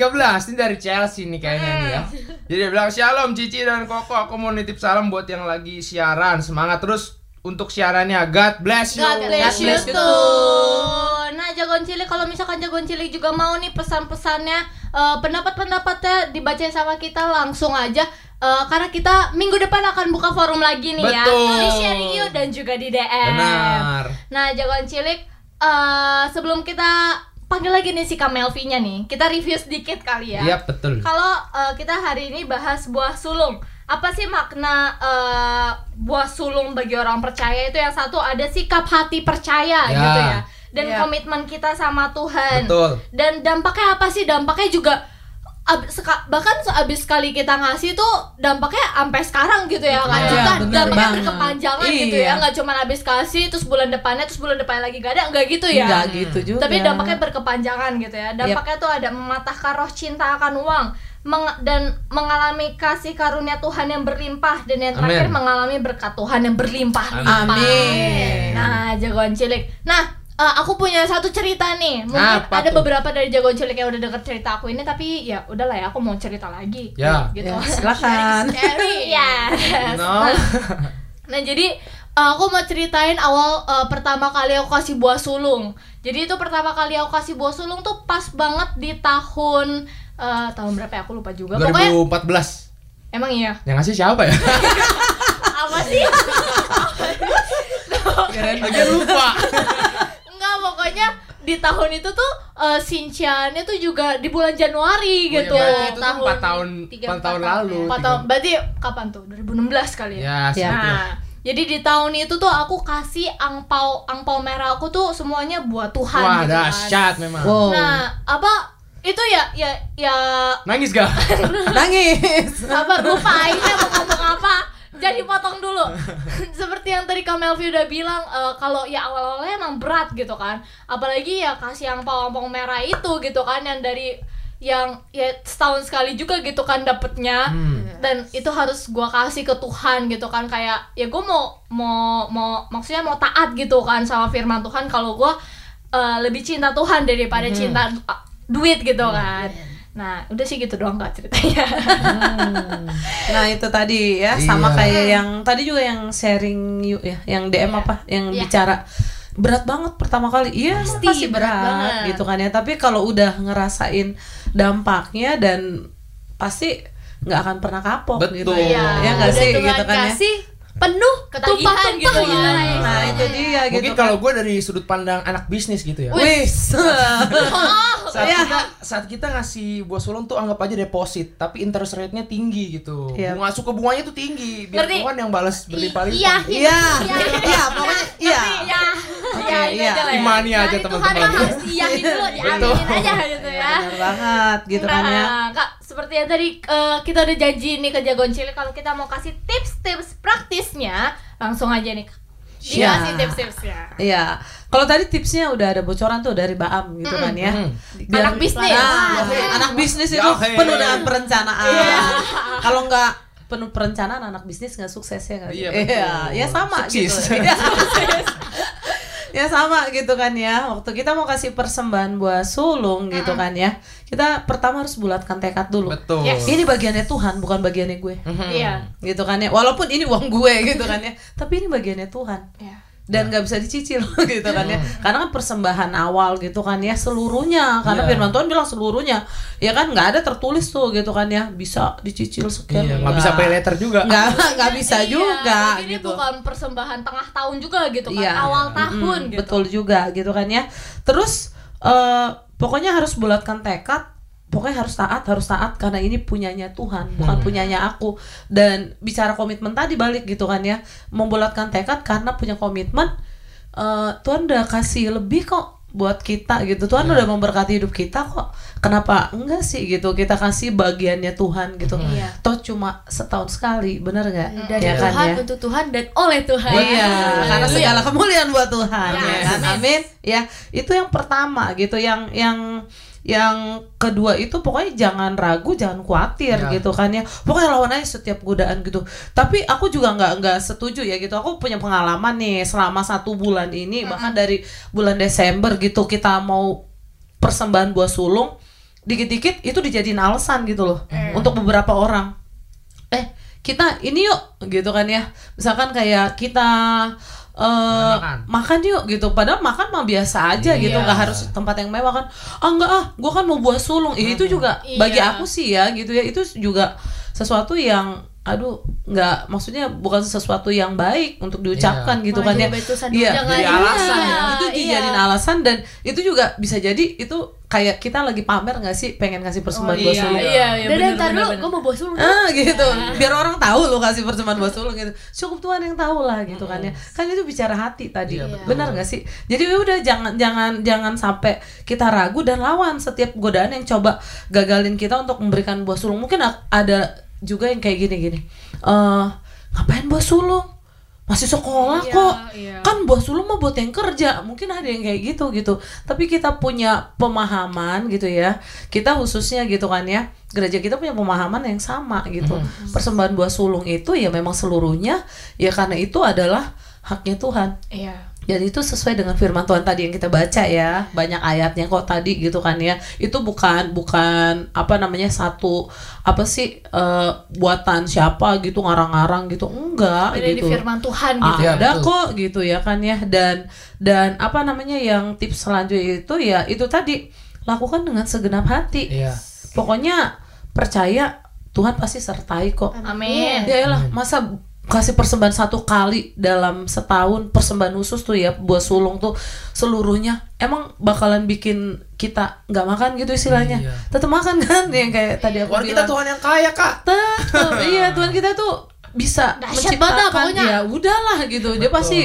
ini dari Chelsea nih kayaknya nih ya. Jadi dia bilang Shalom Cici dan Koko, aku mau nitip salam buat yang lagi siaran. Semangat terus untuk siarannya. God bless you. God bless you bless you tuh. Nah, jagoan cilik kalau misalkan jagoan cilik juga mau nih pesan-pesannya eh, pendapat-pendapatnya dibacain sama kita langsung aja Eh, karena kita minggu depan akan buka forum lagi nih ya Betul. di sharing you dan juga di DM. Benar. Nah, jagoan cilik eh, sebelum kita panggil lagi nih si Kak Melvi-nya nih. Kita review sedikit kali ya. Iya betul. Kalau eh, kita hari ini bahas buah sulung, apa sih makna eh, buah sulung bagi orang percaya itu yang satu ada sikap hati percaya Ya. gitu ya, dan Ya. komitmen kita sama Tuhan. Betul. Dan dampaknya apa sih? Dampaknya juga ab- seka- bahkan seabis sekali kita ngasih tuh dampaknya sampai sekarang gitu ya kan Iya, Kita bener dampaknya berkepanjangan gitu Iya. ya nggak cuma abis kasih terus bulan depannya terus bulan depannya lagi gak ada nggak gitu ya Enggak gitu juga. tapi dampaknya berkepanjangan gitu ya dampaknya tuh ada mematahkan roh cinta akan uang meng- dan mengalami kasih karunia Tuhan yang berlimpah dan yang terakhir Amin. mengalami berkat Tuhan yang berlimpah Amin. nah jagoan cilik nah eh, aku punya satu cerita nih mungkin Apa ada tuh? beberapa dari jagoan cilik yang udah denger cerita aku ini tapi ya udahlah ya aku mau cerita lagi Ya. gitu Ya, silakan. Scary, ya No. Nah jadi uh, aku mau ceritain awal uh, pertama kali aku kasih buah sulung. Jadi itu pertama kali aku kasih buah sulung tuh pas banget di tahun uh, tahun berapa ya aku lupa juga. Pokoknya 2014. emang iya. Yang ngasih siapa ya? Apa sih? Lagi lupa. Pokoknya di tahun itu tuh uh, Sinciannya tuh juga di bulan Januari Oh, ya, gitu. berarti itu tuh tahun 4 tahun tiga, 4 tahun lalu. Empat tahun. Berarti kapan tuh? 2016 kali ya. Ya, Ya. Nah, jadi di tahun itu tuh aku kasih angpau angpau merah aku tuh semuanya buat Tuhan Wah, gitu kan. dahsyat memang. Wow. Nah, apa itu ya ya ya Nangis gak? Nangis. sabar lupa ini mau ngomong apa. Jadi potong dulu. Seperti yang tadi Kak Melvi udah bilang eh, kalau ya awal-awalnya emang berat gitu kan. Apalagi ya kasih angpau-angpau merah itu gitu kan yang dari yang ya setahun sekali juga gitu kan dapetnya Hmm. dan itu harus gua kasih ke Tuhan gitu kan kayak ya gue mau mau mau maksudnya mau taat gitu kan sama firman Tuhan kalau gua eh, lebih cinta Tuhan daripada cinta uh, duit gitu kan nah udah sih gitu doang kak ceritanya Nah itu tadi ya sama Iya. kayak yang tadi juga yang sharing yuk ya, yang DM apa, yang Iya. bicara berat banget pertama kali. Iya Pasti pasti berat berat, banget. gitu kan ya. Tapi kalau udah ngerasain dampaknya dan pasti nggak akan pernah kapok gitu. Betul. Ya, ya nggak Udah sih Tuhan gitu kan ya. Penuh Ketagihan tumpah-tumpah gitu gitu, ya. Nah itu dia gitu. Mungkin kan. kalau gue dari sudut pandang anak bisnis gitu ya. Wis. Saat Ya. kita saat kita ngasih buah sulung tuh anggap aja deposit, tapi interest rate-nya tinggi gitu. Iya. Bunga suku bunganya tuh tinggi, biar Ngerti? Tuhan yang balas berlimpah-limpah. Iya, Iya, iya pokoknya iya. Iya. Iya, ini iya. aja lah ya. Imani aja Tuhan teman-teman. mah harus iyahin dulu, diaminin aja gitu ya. Benar banget gitu kan ya. Nah, Kak, seperti yang tadi eh, kita udah janji nih ke Jagoan Cilik kalau kita mau kasih tips-tips praktisnya, langsung aja nih. Kak. Dikasih Siap. tips-tipsnya. Iya. Kalau tadi tipsnya udah ada bocoran tuh dari Baam gitu kan ya. Anak bisnis. Nah, Wah. anak bisnis itu Ya, penuh dengan perencanaan. Iya. Kalau nggak penuh perencanaan anak bisnis nggak sukses ya nggak? Iya, Iya, betul. ya sama Sukses. gitu. Ya sama gitu kan ya. Waktu kita mau kasih persembahan buah sulung gitu kan ya. Kita pertama harus bulatkan tekad dulu. Betul. Yes. Ini bagiannya Tuhan, bukan bagiannya gue. Iya. Gitu kan ya. Walaupun ini uang gue gitu kan ya. Tapi ini bagiannya Tuhan Iya. Dan nggak bisa dicicil gitu kan ya. Karena kan persembahan awal gitu kan ya seluruhnya. Karena Iya. firman Tuhan bilang seluruhnya. Ya kan nggak ada tertulis tuh gitu kan ya. Bisa dicicil sekian Iya, nggak bisa pay letter juga. nggak nggak bisa Iya, juga Ini gitu. bukan persembahan tengah tahun juga gitu kan, Iya. awal tahun Mm, gitu. betul juga gitu kan ya. Terus eh, pokoknya harus bulatkan tekad pokoknya harus taat harus taat karena ini punyanya Tuhan bukan punyanya aku dan bicara komitmen tadi balik gitu kan ya membulatkan tekad karena punya komitmen eh, Tuhan udah kasih lebih kok buat kita gitu Tuhan udah memberkati hidup kita kok kenapa enggak sih gitu kita kasih bagiannya Tuhan gitu Iya. toh cuma setahun sekali bener gak Dari Ya kan Tuhan ya? untuk Tuhan dan oleh Tuhan. Iya, karena Haleluya. segala kemuliaan buat Tuhan ya Yes. kan. Amin. Ya, itu yang pertama gitu. Yang yang yang kedua itu pokoknya jangan ragu, jangan khawatir Ya. gitu kan ya. Pokoknya lawan aja setiap godaan gitu. Tapi aku juga nggak nggak setuju ya gitu. Aku punya pengalaman nih selama satu bulan ini bahkan dari bulan Desember gitu kita mau persembahan buah sulung dikit-dikit itu dijadiin alasan gitu loh untuk beberapa orang eh kita ini yuk gitu kan ya misalkan kayak kita eh Makan. makan yuk gitu padahal makan mah biasa aja gitu Iya. nggak harus tempat yang mewah kan ah enggak ah gua kan mau buah sulung Ih, itu juga Iya. bagi aku sih ya gitu ya itu juga sesuatu yang aduh nggak maksudnya bukan sesuatu yang baik untuk diucapkan gitu kan ya. Malah jadi iya jangan jadi iya, alasan ya. itu iya. dijadiin alasan dan itu juga bisa jadi itu kayak kita lagi pamer nggak sih pengen kasih persembahan buat iya, sulung? iya, iya, Dan bener, ntar bener, dulu gue mau bawa sulung. ah gitu. Biar orang tahu lo kasih persembahan buat sulung gitu. Cukup Tuhan yang tahu lah gitu kan ya. Kan itu bicara hati tadi. Iya, benar nggak sih? Jadi ya udah jangan jangan jangan sampai kita ragu dan lawan setiap godaan yang coba gagalin kita untuk memberikan buah sulung. Mungkin a- ada juga yang kayak gini gini. Eh ngapain buah sulung? Masih sekolah Iya, kok. iya. kan buah sulung mah buat yang kerja. Mungkin ada yang kayak gitu gitu. Tapi kita punya pemahaman gitu ya. Kita khususnya gitu kan ya. Gereja kita punya pemahaman yang sama gitu. Persembahan buah sulung itu ya memang seluruhnya ya karena itu adalah haknya Tuhan. Iya. Dan itu sesuai dengan firman Tuhan tadi yang kita baca ya banyak ayatnya kok tadi gitu kan ya itu bukan bukan apa namanya satu apa sih eh, buatan siapa gitu ngarang-ngarang gitu enggak di gitu firman Tuhan gitu. Iya, ada betul. kok gitu ya kan ya dan dan apa namanya yang tips selanjutnya itu ya itu tadi lakukan dengan segenap hati Iya. pokoknya percaya Tuhan pasti sertai kok Amin. ya elah masa kasih persembahan satu kali dalam setahun persembahan khusus tuh ya buat sulung tuh seluruhnya emang bakalan bikin kita nggak makan gitu istilahnya Iya. tetap makan kan yang kayak tadi aku Tuhan kita bilang Tuhan yang kaya kak. tetap iya Tuhan kita tuh bisa menciptakan pokoknya. ya udahlah gitu dia Betul. pasti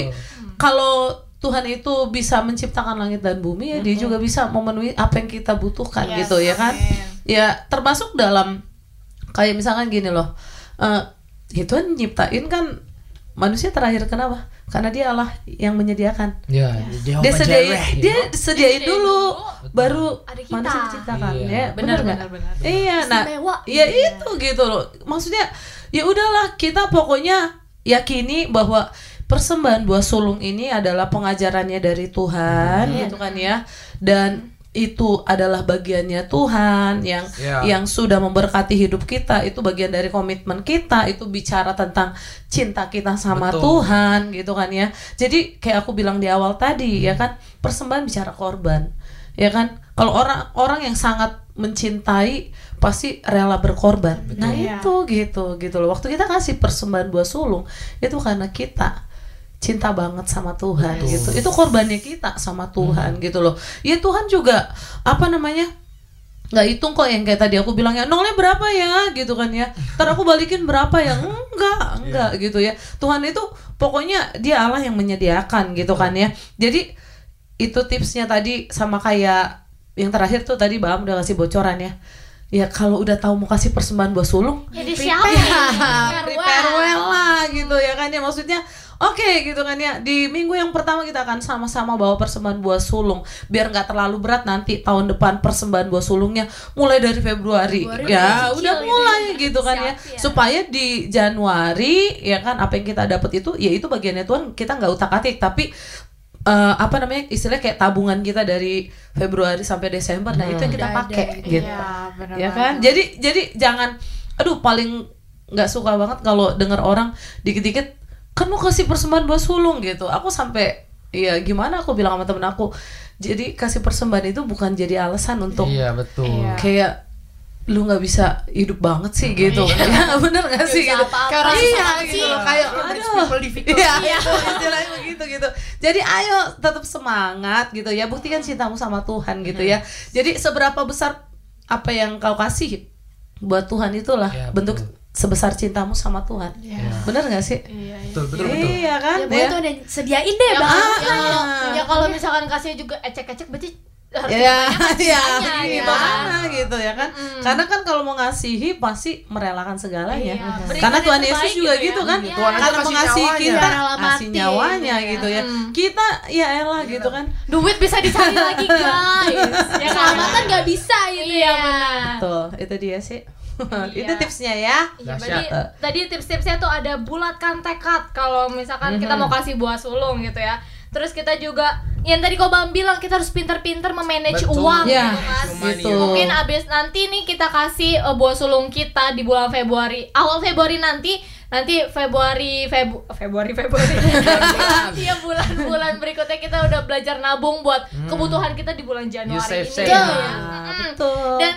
kalau Tuhan itu bisa menciptakan langit dan bumi ya dia juga bisa memenuhi apa yang kita butuhkan Yes, gitu ya kan amin. ya termasuk dalam kayak misalkan gini loh eh ya Tuhan nyiptain kan manusia terakhir kenapa karena dia Allah yang menyediakan Ya, Jehovah dia sediain dia gitu. sediain dulu baru Ada kita. manusia diciptakan Iya. ya Benar, nggak? benar, benar. iya nah Istimewa. ya itu gitu loh maksudnya ya udahlah kita pokoknya yakini bahwa persembahan buah sulung ini adalah pengajarannya dari Tuhan gitu kan ya dan itu adalah bagiannya Tuhan yang Ya. yang sudah memberkati hidup kita. Itu bagian dari komitmen kita. Itu bicara tentang cinta kita sama Betul. Tuhan gitu kan ya. Jadi kayak aku bilang di awal tadi ya kan persembahan bicara korban ya kan. Kalau orang orang yang sangat mencintai pasti rela berkorban. Nah Iya. itu gitu gitu loh. Waktu kita kasih persembahan buah sulung itu karena kita cinta banget sama Tuhan Betul. gitu. Itu korbannya kita sama Tuhan gitu loh. Ya Tuhan juga apa namanya nggak hitung kok yang kayak tadi aku bilang ya nolnya berapa ya gitu kan ya. Ntar aku balikin berapa ya? Enggak enggak gitu ya. Tuhan itu pokoknya dia Allah yang menyediakan gitu kan ya. Jadi itu tipsnya tadi sama kayak yang terakhir tuh tadi Bam udah kasih bocoran ya. Ya kalau udah tahu mau kasih persembahan buat sulung Jadi prepare, siapa? ya, prepare well lah gitu ya kan ya. Maksudnya Oke gitu kan ya di minggu yang pertama kita akan sama-sama bawa persembahan buah sulung biar nggak terlalu berat nanti tahun depan persembahan buah sulungnya mulai dari Februari, Februari ya udah mulai gitu. gitu kan ya Siap, ya. supaya di Januari ya kan apa yang kita dapat itu ya itu bagiannya Tuhan kita nggak utak atik tapi eh, apa namanya istilahnya kayak tabungan kita dari Februari sampai Desember nah itu yang kita pakai gitu. benar ya banget. kan jadi jadi jangan aduh paling nggak suka banget kalau dengar orang dikit-dikit kan mau kasih persembahan buat sulung gitu aku sampai ya gimana aku bilang sama temen aku jadi kasih persembahan itu bukan jadi alasan untuk Iya betul. Iya. kayak lu nggak bisa hidup banget sih gitu ya bener gak sih gitu kayak orang Iya, susah gitu gitu loh. kayak people difficult. Iya, itu istilahnya begitu gitu. Jadi ayo tetap semangat gitu ya. Buktikan cintamu sama Tuhan gitu ya. Jadi seberapa besar apa yang kau kasih buat Tuhan itulah Ya, bentuk betul. Sebesar cintamu sama Tuhan. Bener gak sih? Iya, iya. Betul betul betul. Iya kan? Ya Ya. tuh ada sediain deh Ya, bang. Ah, ya kalau ah. ya kalau misalkan kasih juga ecek-ecek berarti harus Ya, ya, gitu ya. mana gitu ya kan? Karena kan kalau mau ngasihi pasti merelakan segalanya. Iya, berikan Karena yang Tuhan Yesus juga gitu ya. gitu kan? Iya. Tuhan Karena mengasihi nyawanya. kita, kasih nyawanya Iya. gitu ya. Hmm. Kita ya elah gitu kan? Duit bisa dicari lagi guys. ya Keselamatan nggak bisa gitu Iya ya. benar. Tuh, itu dia sih. Iya. itu tipsnya ya. Iya, berarti tadi tips-tipsnya tuh ada bulatkan tekad kalau misalkan kita mau kasih buah sulung gitu ya. Terus kita juga yang tadi kau Bang bilang kita harus pintar-pintar memanage Betul. uang Ya, gitu kan. gitu. Mungkin abis nanti nih kita kasih uh, buah sulung kita di bulan Februari. Awal Februari nanti nanti Februari Febu Februari Februari Iya bulan-bulan berikutnya kita udah belajar nabung buat kebutuhan kita di bulan Januari save, ini save. gitu ya. Mm-mm. Betul. Dan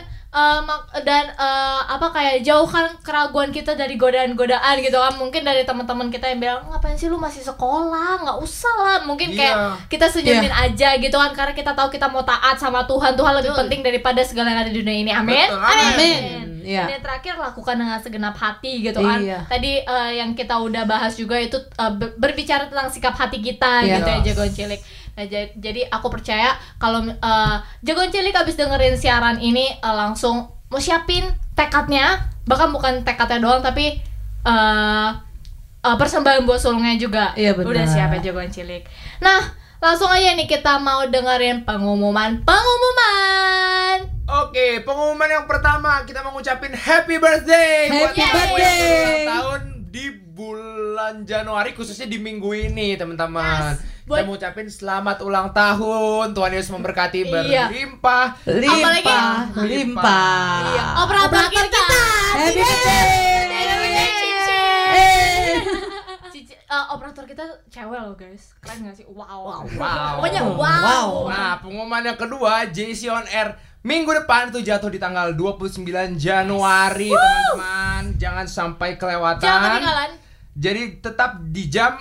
mak- dan eh, apa kayak jauhkan keraguan kita dari godaan-godaan gitu kan mungkin dari teman-teman kita yang bilang ngapain sih lu masih sekolah nggak usah lah mungkin kayak Iya. kita senyumin aja gitu kan karena kita tahu kita mau taat sama Tuhan Tuhan lebih Betul. penting daripada segala yang ada di dunia ini amin Betul, amin. Amin. Iya. dan yang terakhir lakukan dengan segenap hati gitu kan Iya. tadi eh, yang kita udah bahas juga itu ber- berbicara tentang sikap hati kita Iya. gitu ya jagoan cilik nah ja- jadi aku percaya kalau eh, jagoan cilik habis dengerin siaran ini eh, langsung mau siapin tekadnya bahkan bukan tekadnya doang tapi eh eh, persembahan buat sulungnya juga Iya, benar. udah siap ya jagoan cilik nah langsung aja nih kita mau dengerin pengumuman pengumuman Oke, pengumuman yang pertama kita mau ngucapin happy birthday buat Happy kamu yang birthday. ulang tahun di bulan Januari khususnya di minggu ini teman-teman. Kita Buat- mau ngucapin selamat ulang tahun. Tuhan Yesus memberkati Iya. berlimpah. Apalagi- Limpah, limpah. Iya, operator kita. Happy birthday. Cici- eh, operator kita cewek loh guys. Keren gak sih? Wow. Wow. Pokoknya wow. Wow. Nah, pengumuman yang kedua, JC on Air minggu depan itu jatuh di tanggal 29 Januari, teman-teman. Jangan sampai kelewatan. Jangan ketinggalan. Jadi tetap di jam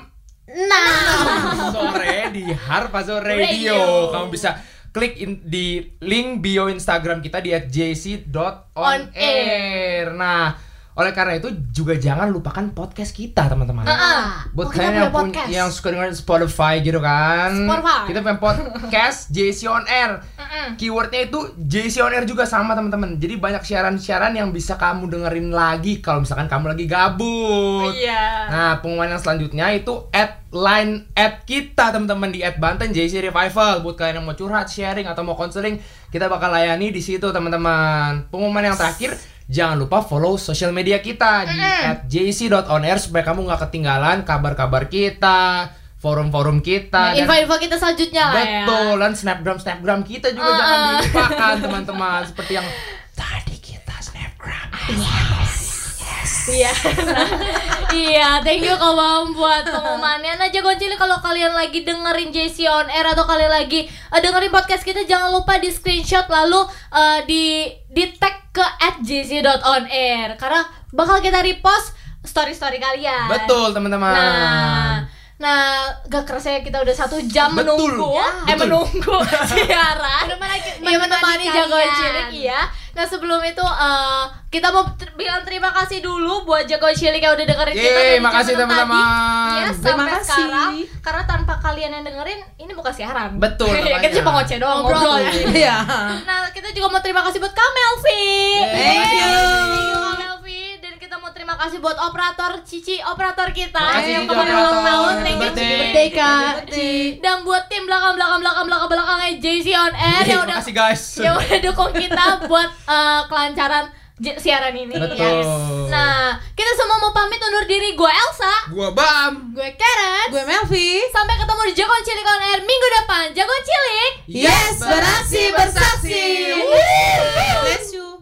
Nah. sore di Harpazo Radio. Radio. Kamu bisa klik in- di link bio Instagram kita di On @jc.onair. Nah, oleh karena itu juga jangan lupakan podcast kita, teman-teman. Ah, Buat oh, kalian yang, punya, yang suka dengan Spotify gitu kan Spotify. Kita punya podcast JC On Air Mm-mm. Keywordnya itu JC On Air juga sama teman-teman Jadi banyak siaran-siaran yang bisa kamu dengerin lagi Kalau misalkan kamu lagi gabut Iya. Nah pengumuman yang selanjutnya itu Add line add kita teman-teman di Add Banten JC Revival Buat kalian yang mau curhat, sharing, atau mau konseling Kita bakal layani di situ teman-teman Pengumuman yang terakhir Jangan lupa follow sosial media kita di @jc.onair supaya kamu nggak ketinggalan kabar-kabar kita, forum-forum kita, Nah, dan info-info kita selanjutnya lah ya. betul dan snapgram snapgram kita juga Uh-uh. jangan dilupakan teman-teman seperti yang tadi kita snapgram. Iya. iya, thank you Kak Bam buat pengumumannya. Nah, jagoan cilik kalau kalian lagi dengerin JC on air atau kalian lagi eh, dengerin podcast kita jangan lupa di screenshot lalu eh, di di tag ke @jc.onair karena bakal kita repost story-story kalian. Betul teman-teman. Nah, nah gak kerasa ya kita udah satu jam Betul. menunggu, Ya, eh betul. menunggu siaran, iya menemani kalian. cilik, iya. Nah sebelum itu eh, kita mau ter- bilang terima kasih dulu buat jagoan cilik yang udah dengerin kita Yeay, dari makasih teman-teman. tadi, ya, Terima sampai kasih. sekarang. Karena tanpa kalian yang dengerin, ini bukan siaran. Betul, Ya, kita cuma ngoceh doang, ngobrol. ya. Iya. Nah, kita juga mau terima kasih buat Kak Melvi. Thank you. Thank you Kak terima kasih buat operator Cici, operator kita Makasih, yang kemarin ulang tahun. Happy Thank you birthday. Cici. Birthday, Kak. Dan buat tim belakang belakang belakang belakang belakang belakangnya JC on air Yeay, yang udah makasih guys. yang udah dukung kita buat eh, kelancaran siaran ini. Betul. Nah, kita semua mau pamit undur diri. Gue Elsa, Gua Bam. gue Karen. Gue Melvi. Sampai ketemu di Jagoan Cilik on air minggu depan. Jagoan Cilik. Yes, beraksi bersaksi. Bless you.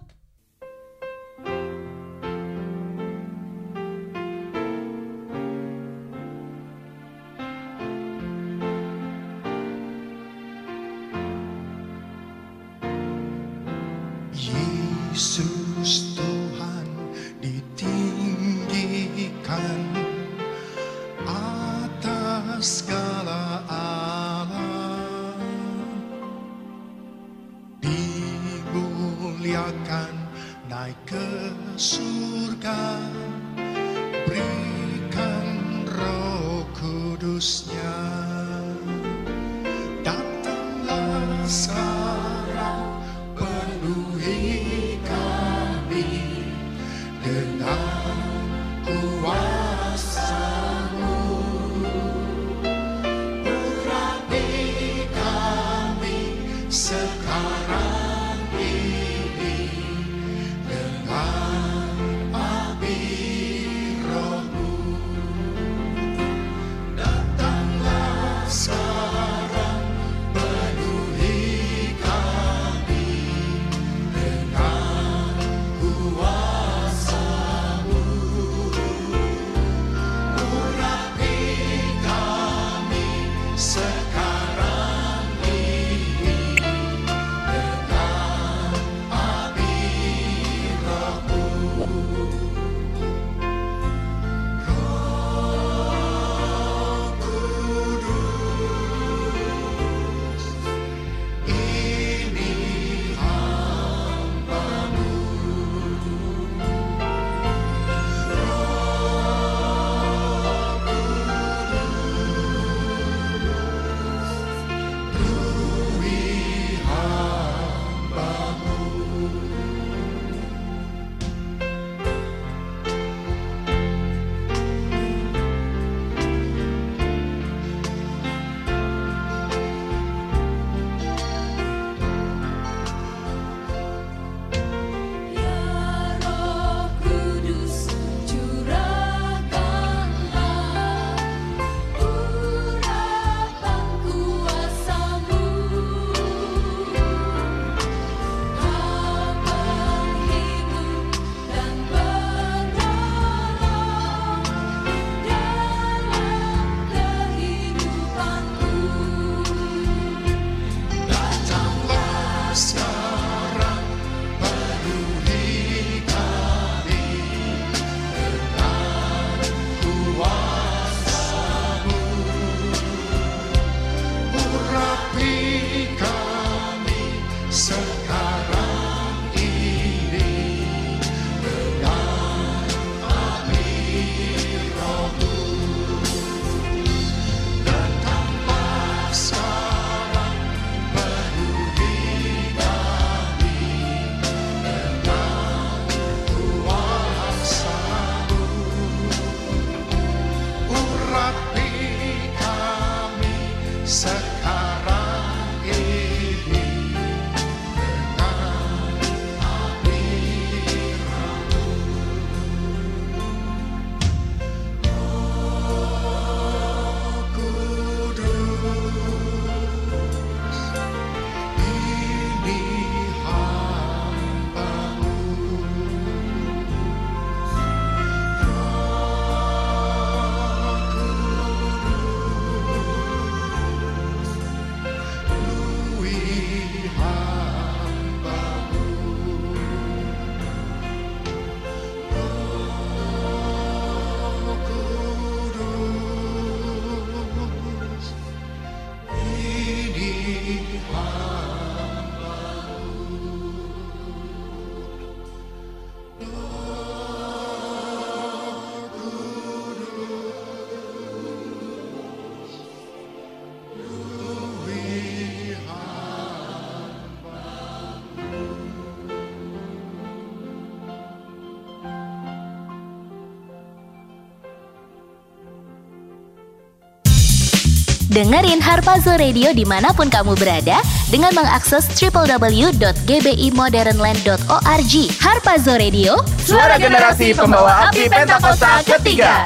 Dengerin Harpazo Radio di mana pun kamu berada dengan mengakses www.gbimodernland.org. Harpazo Radio, Suara generasi pembawa api Pentakosta ketiga.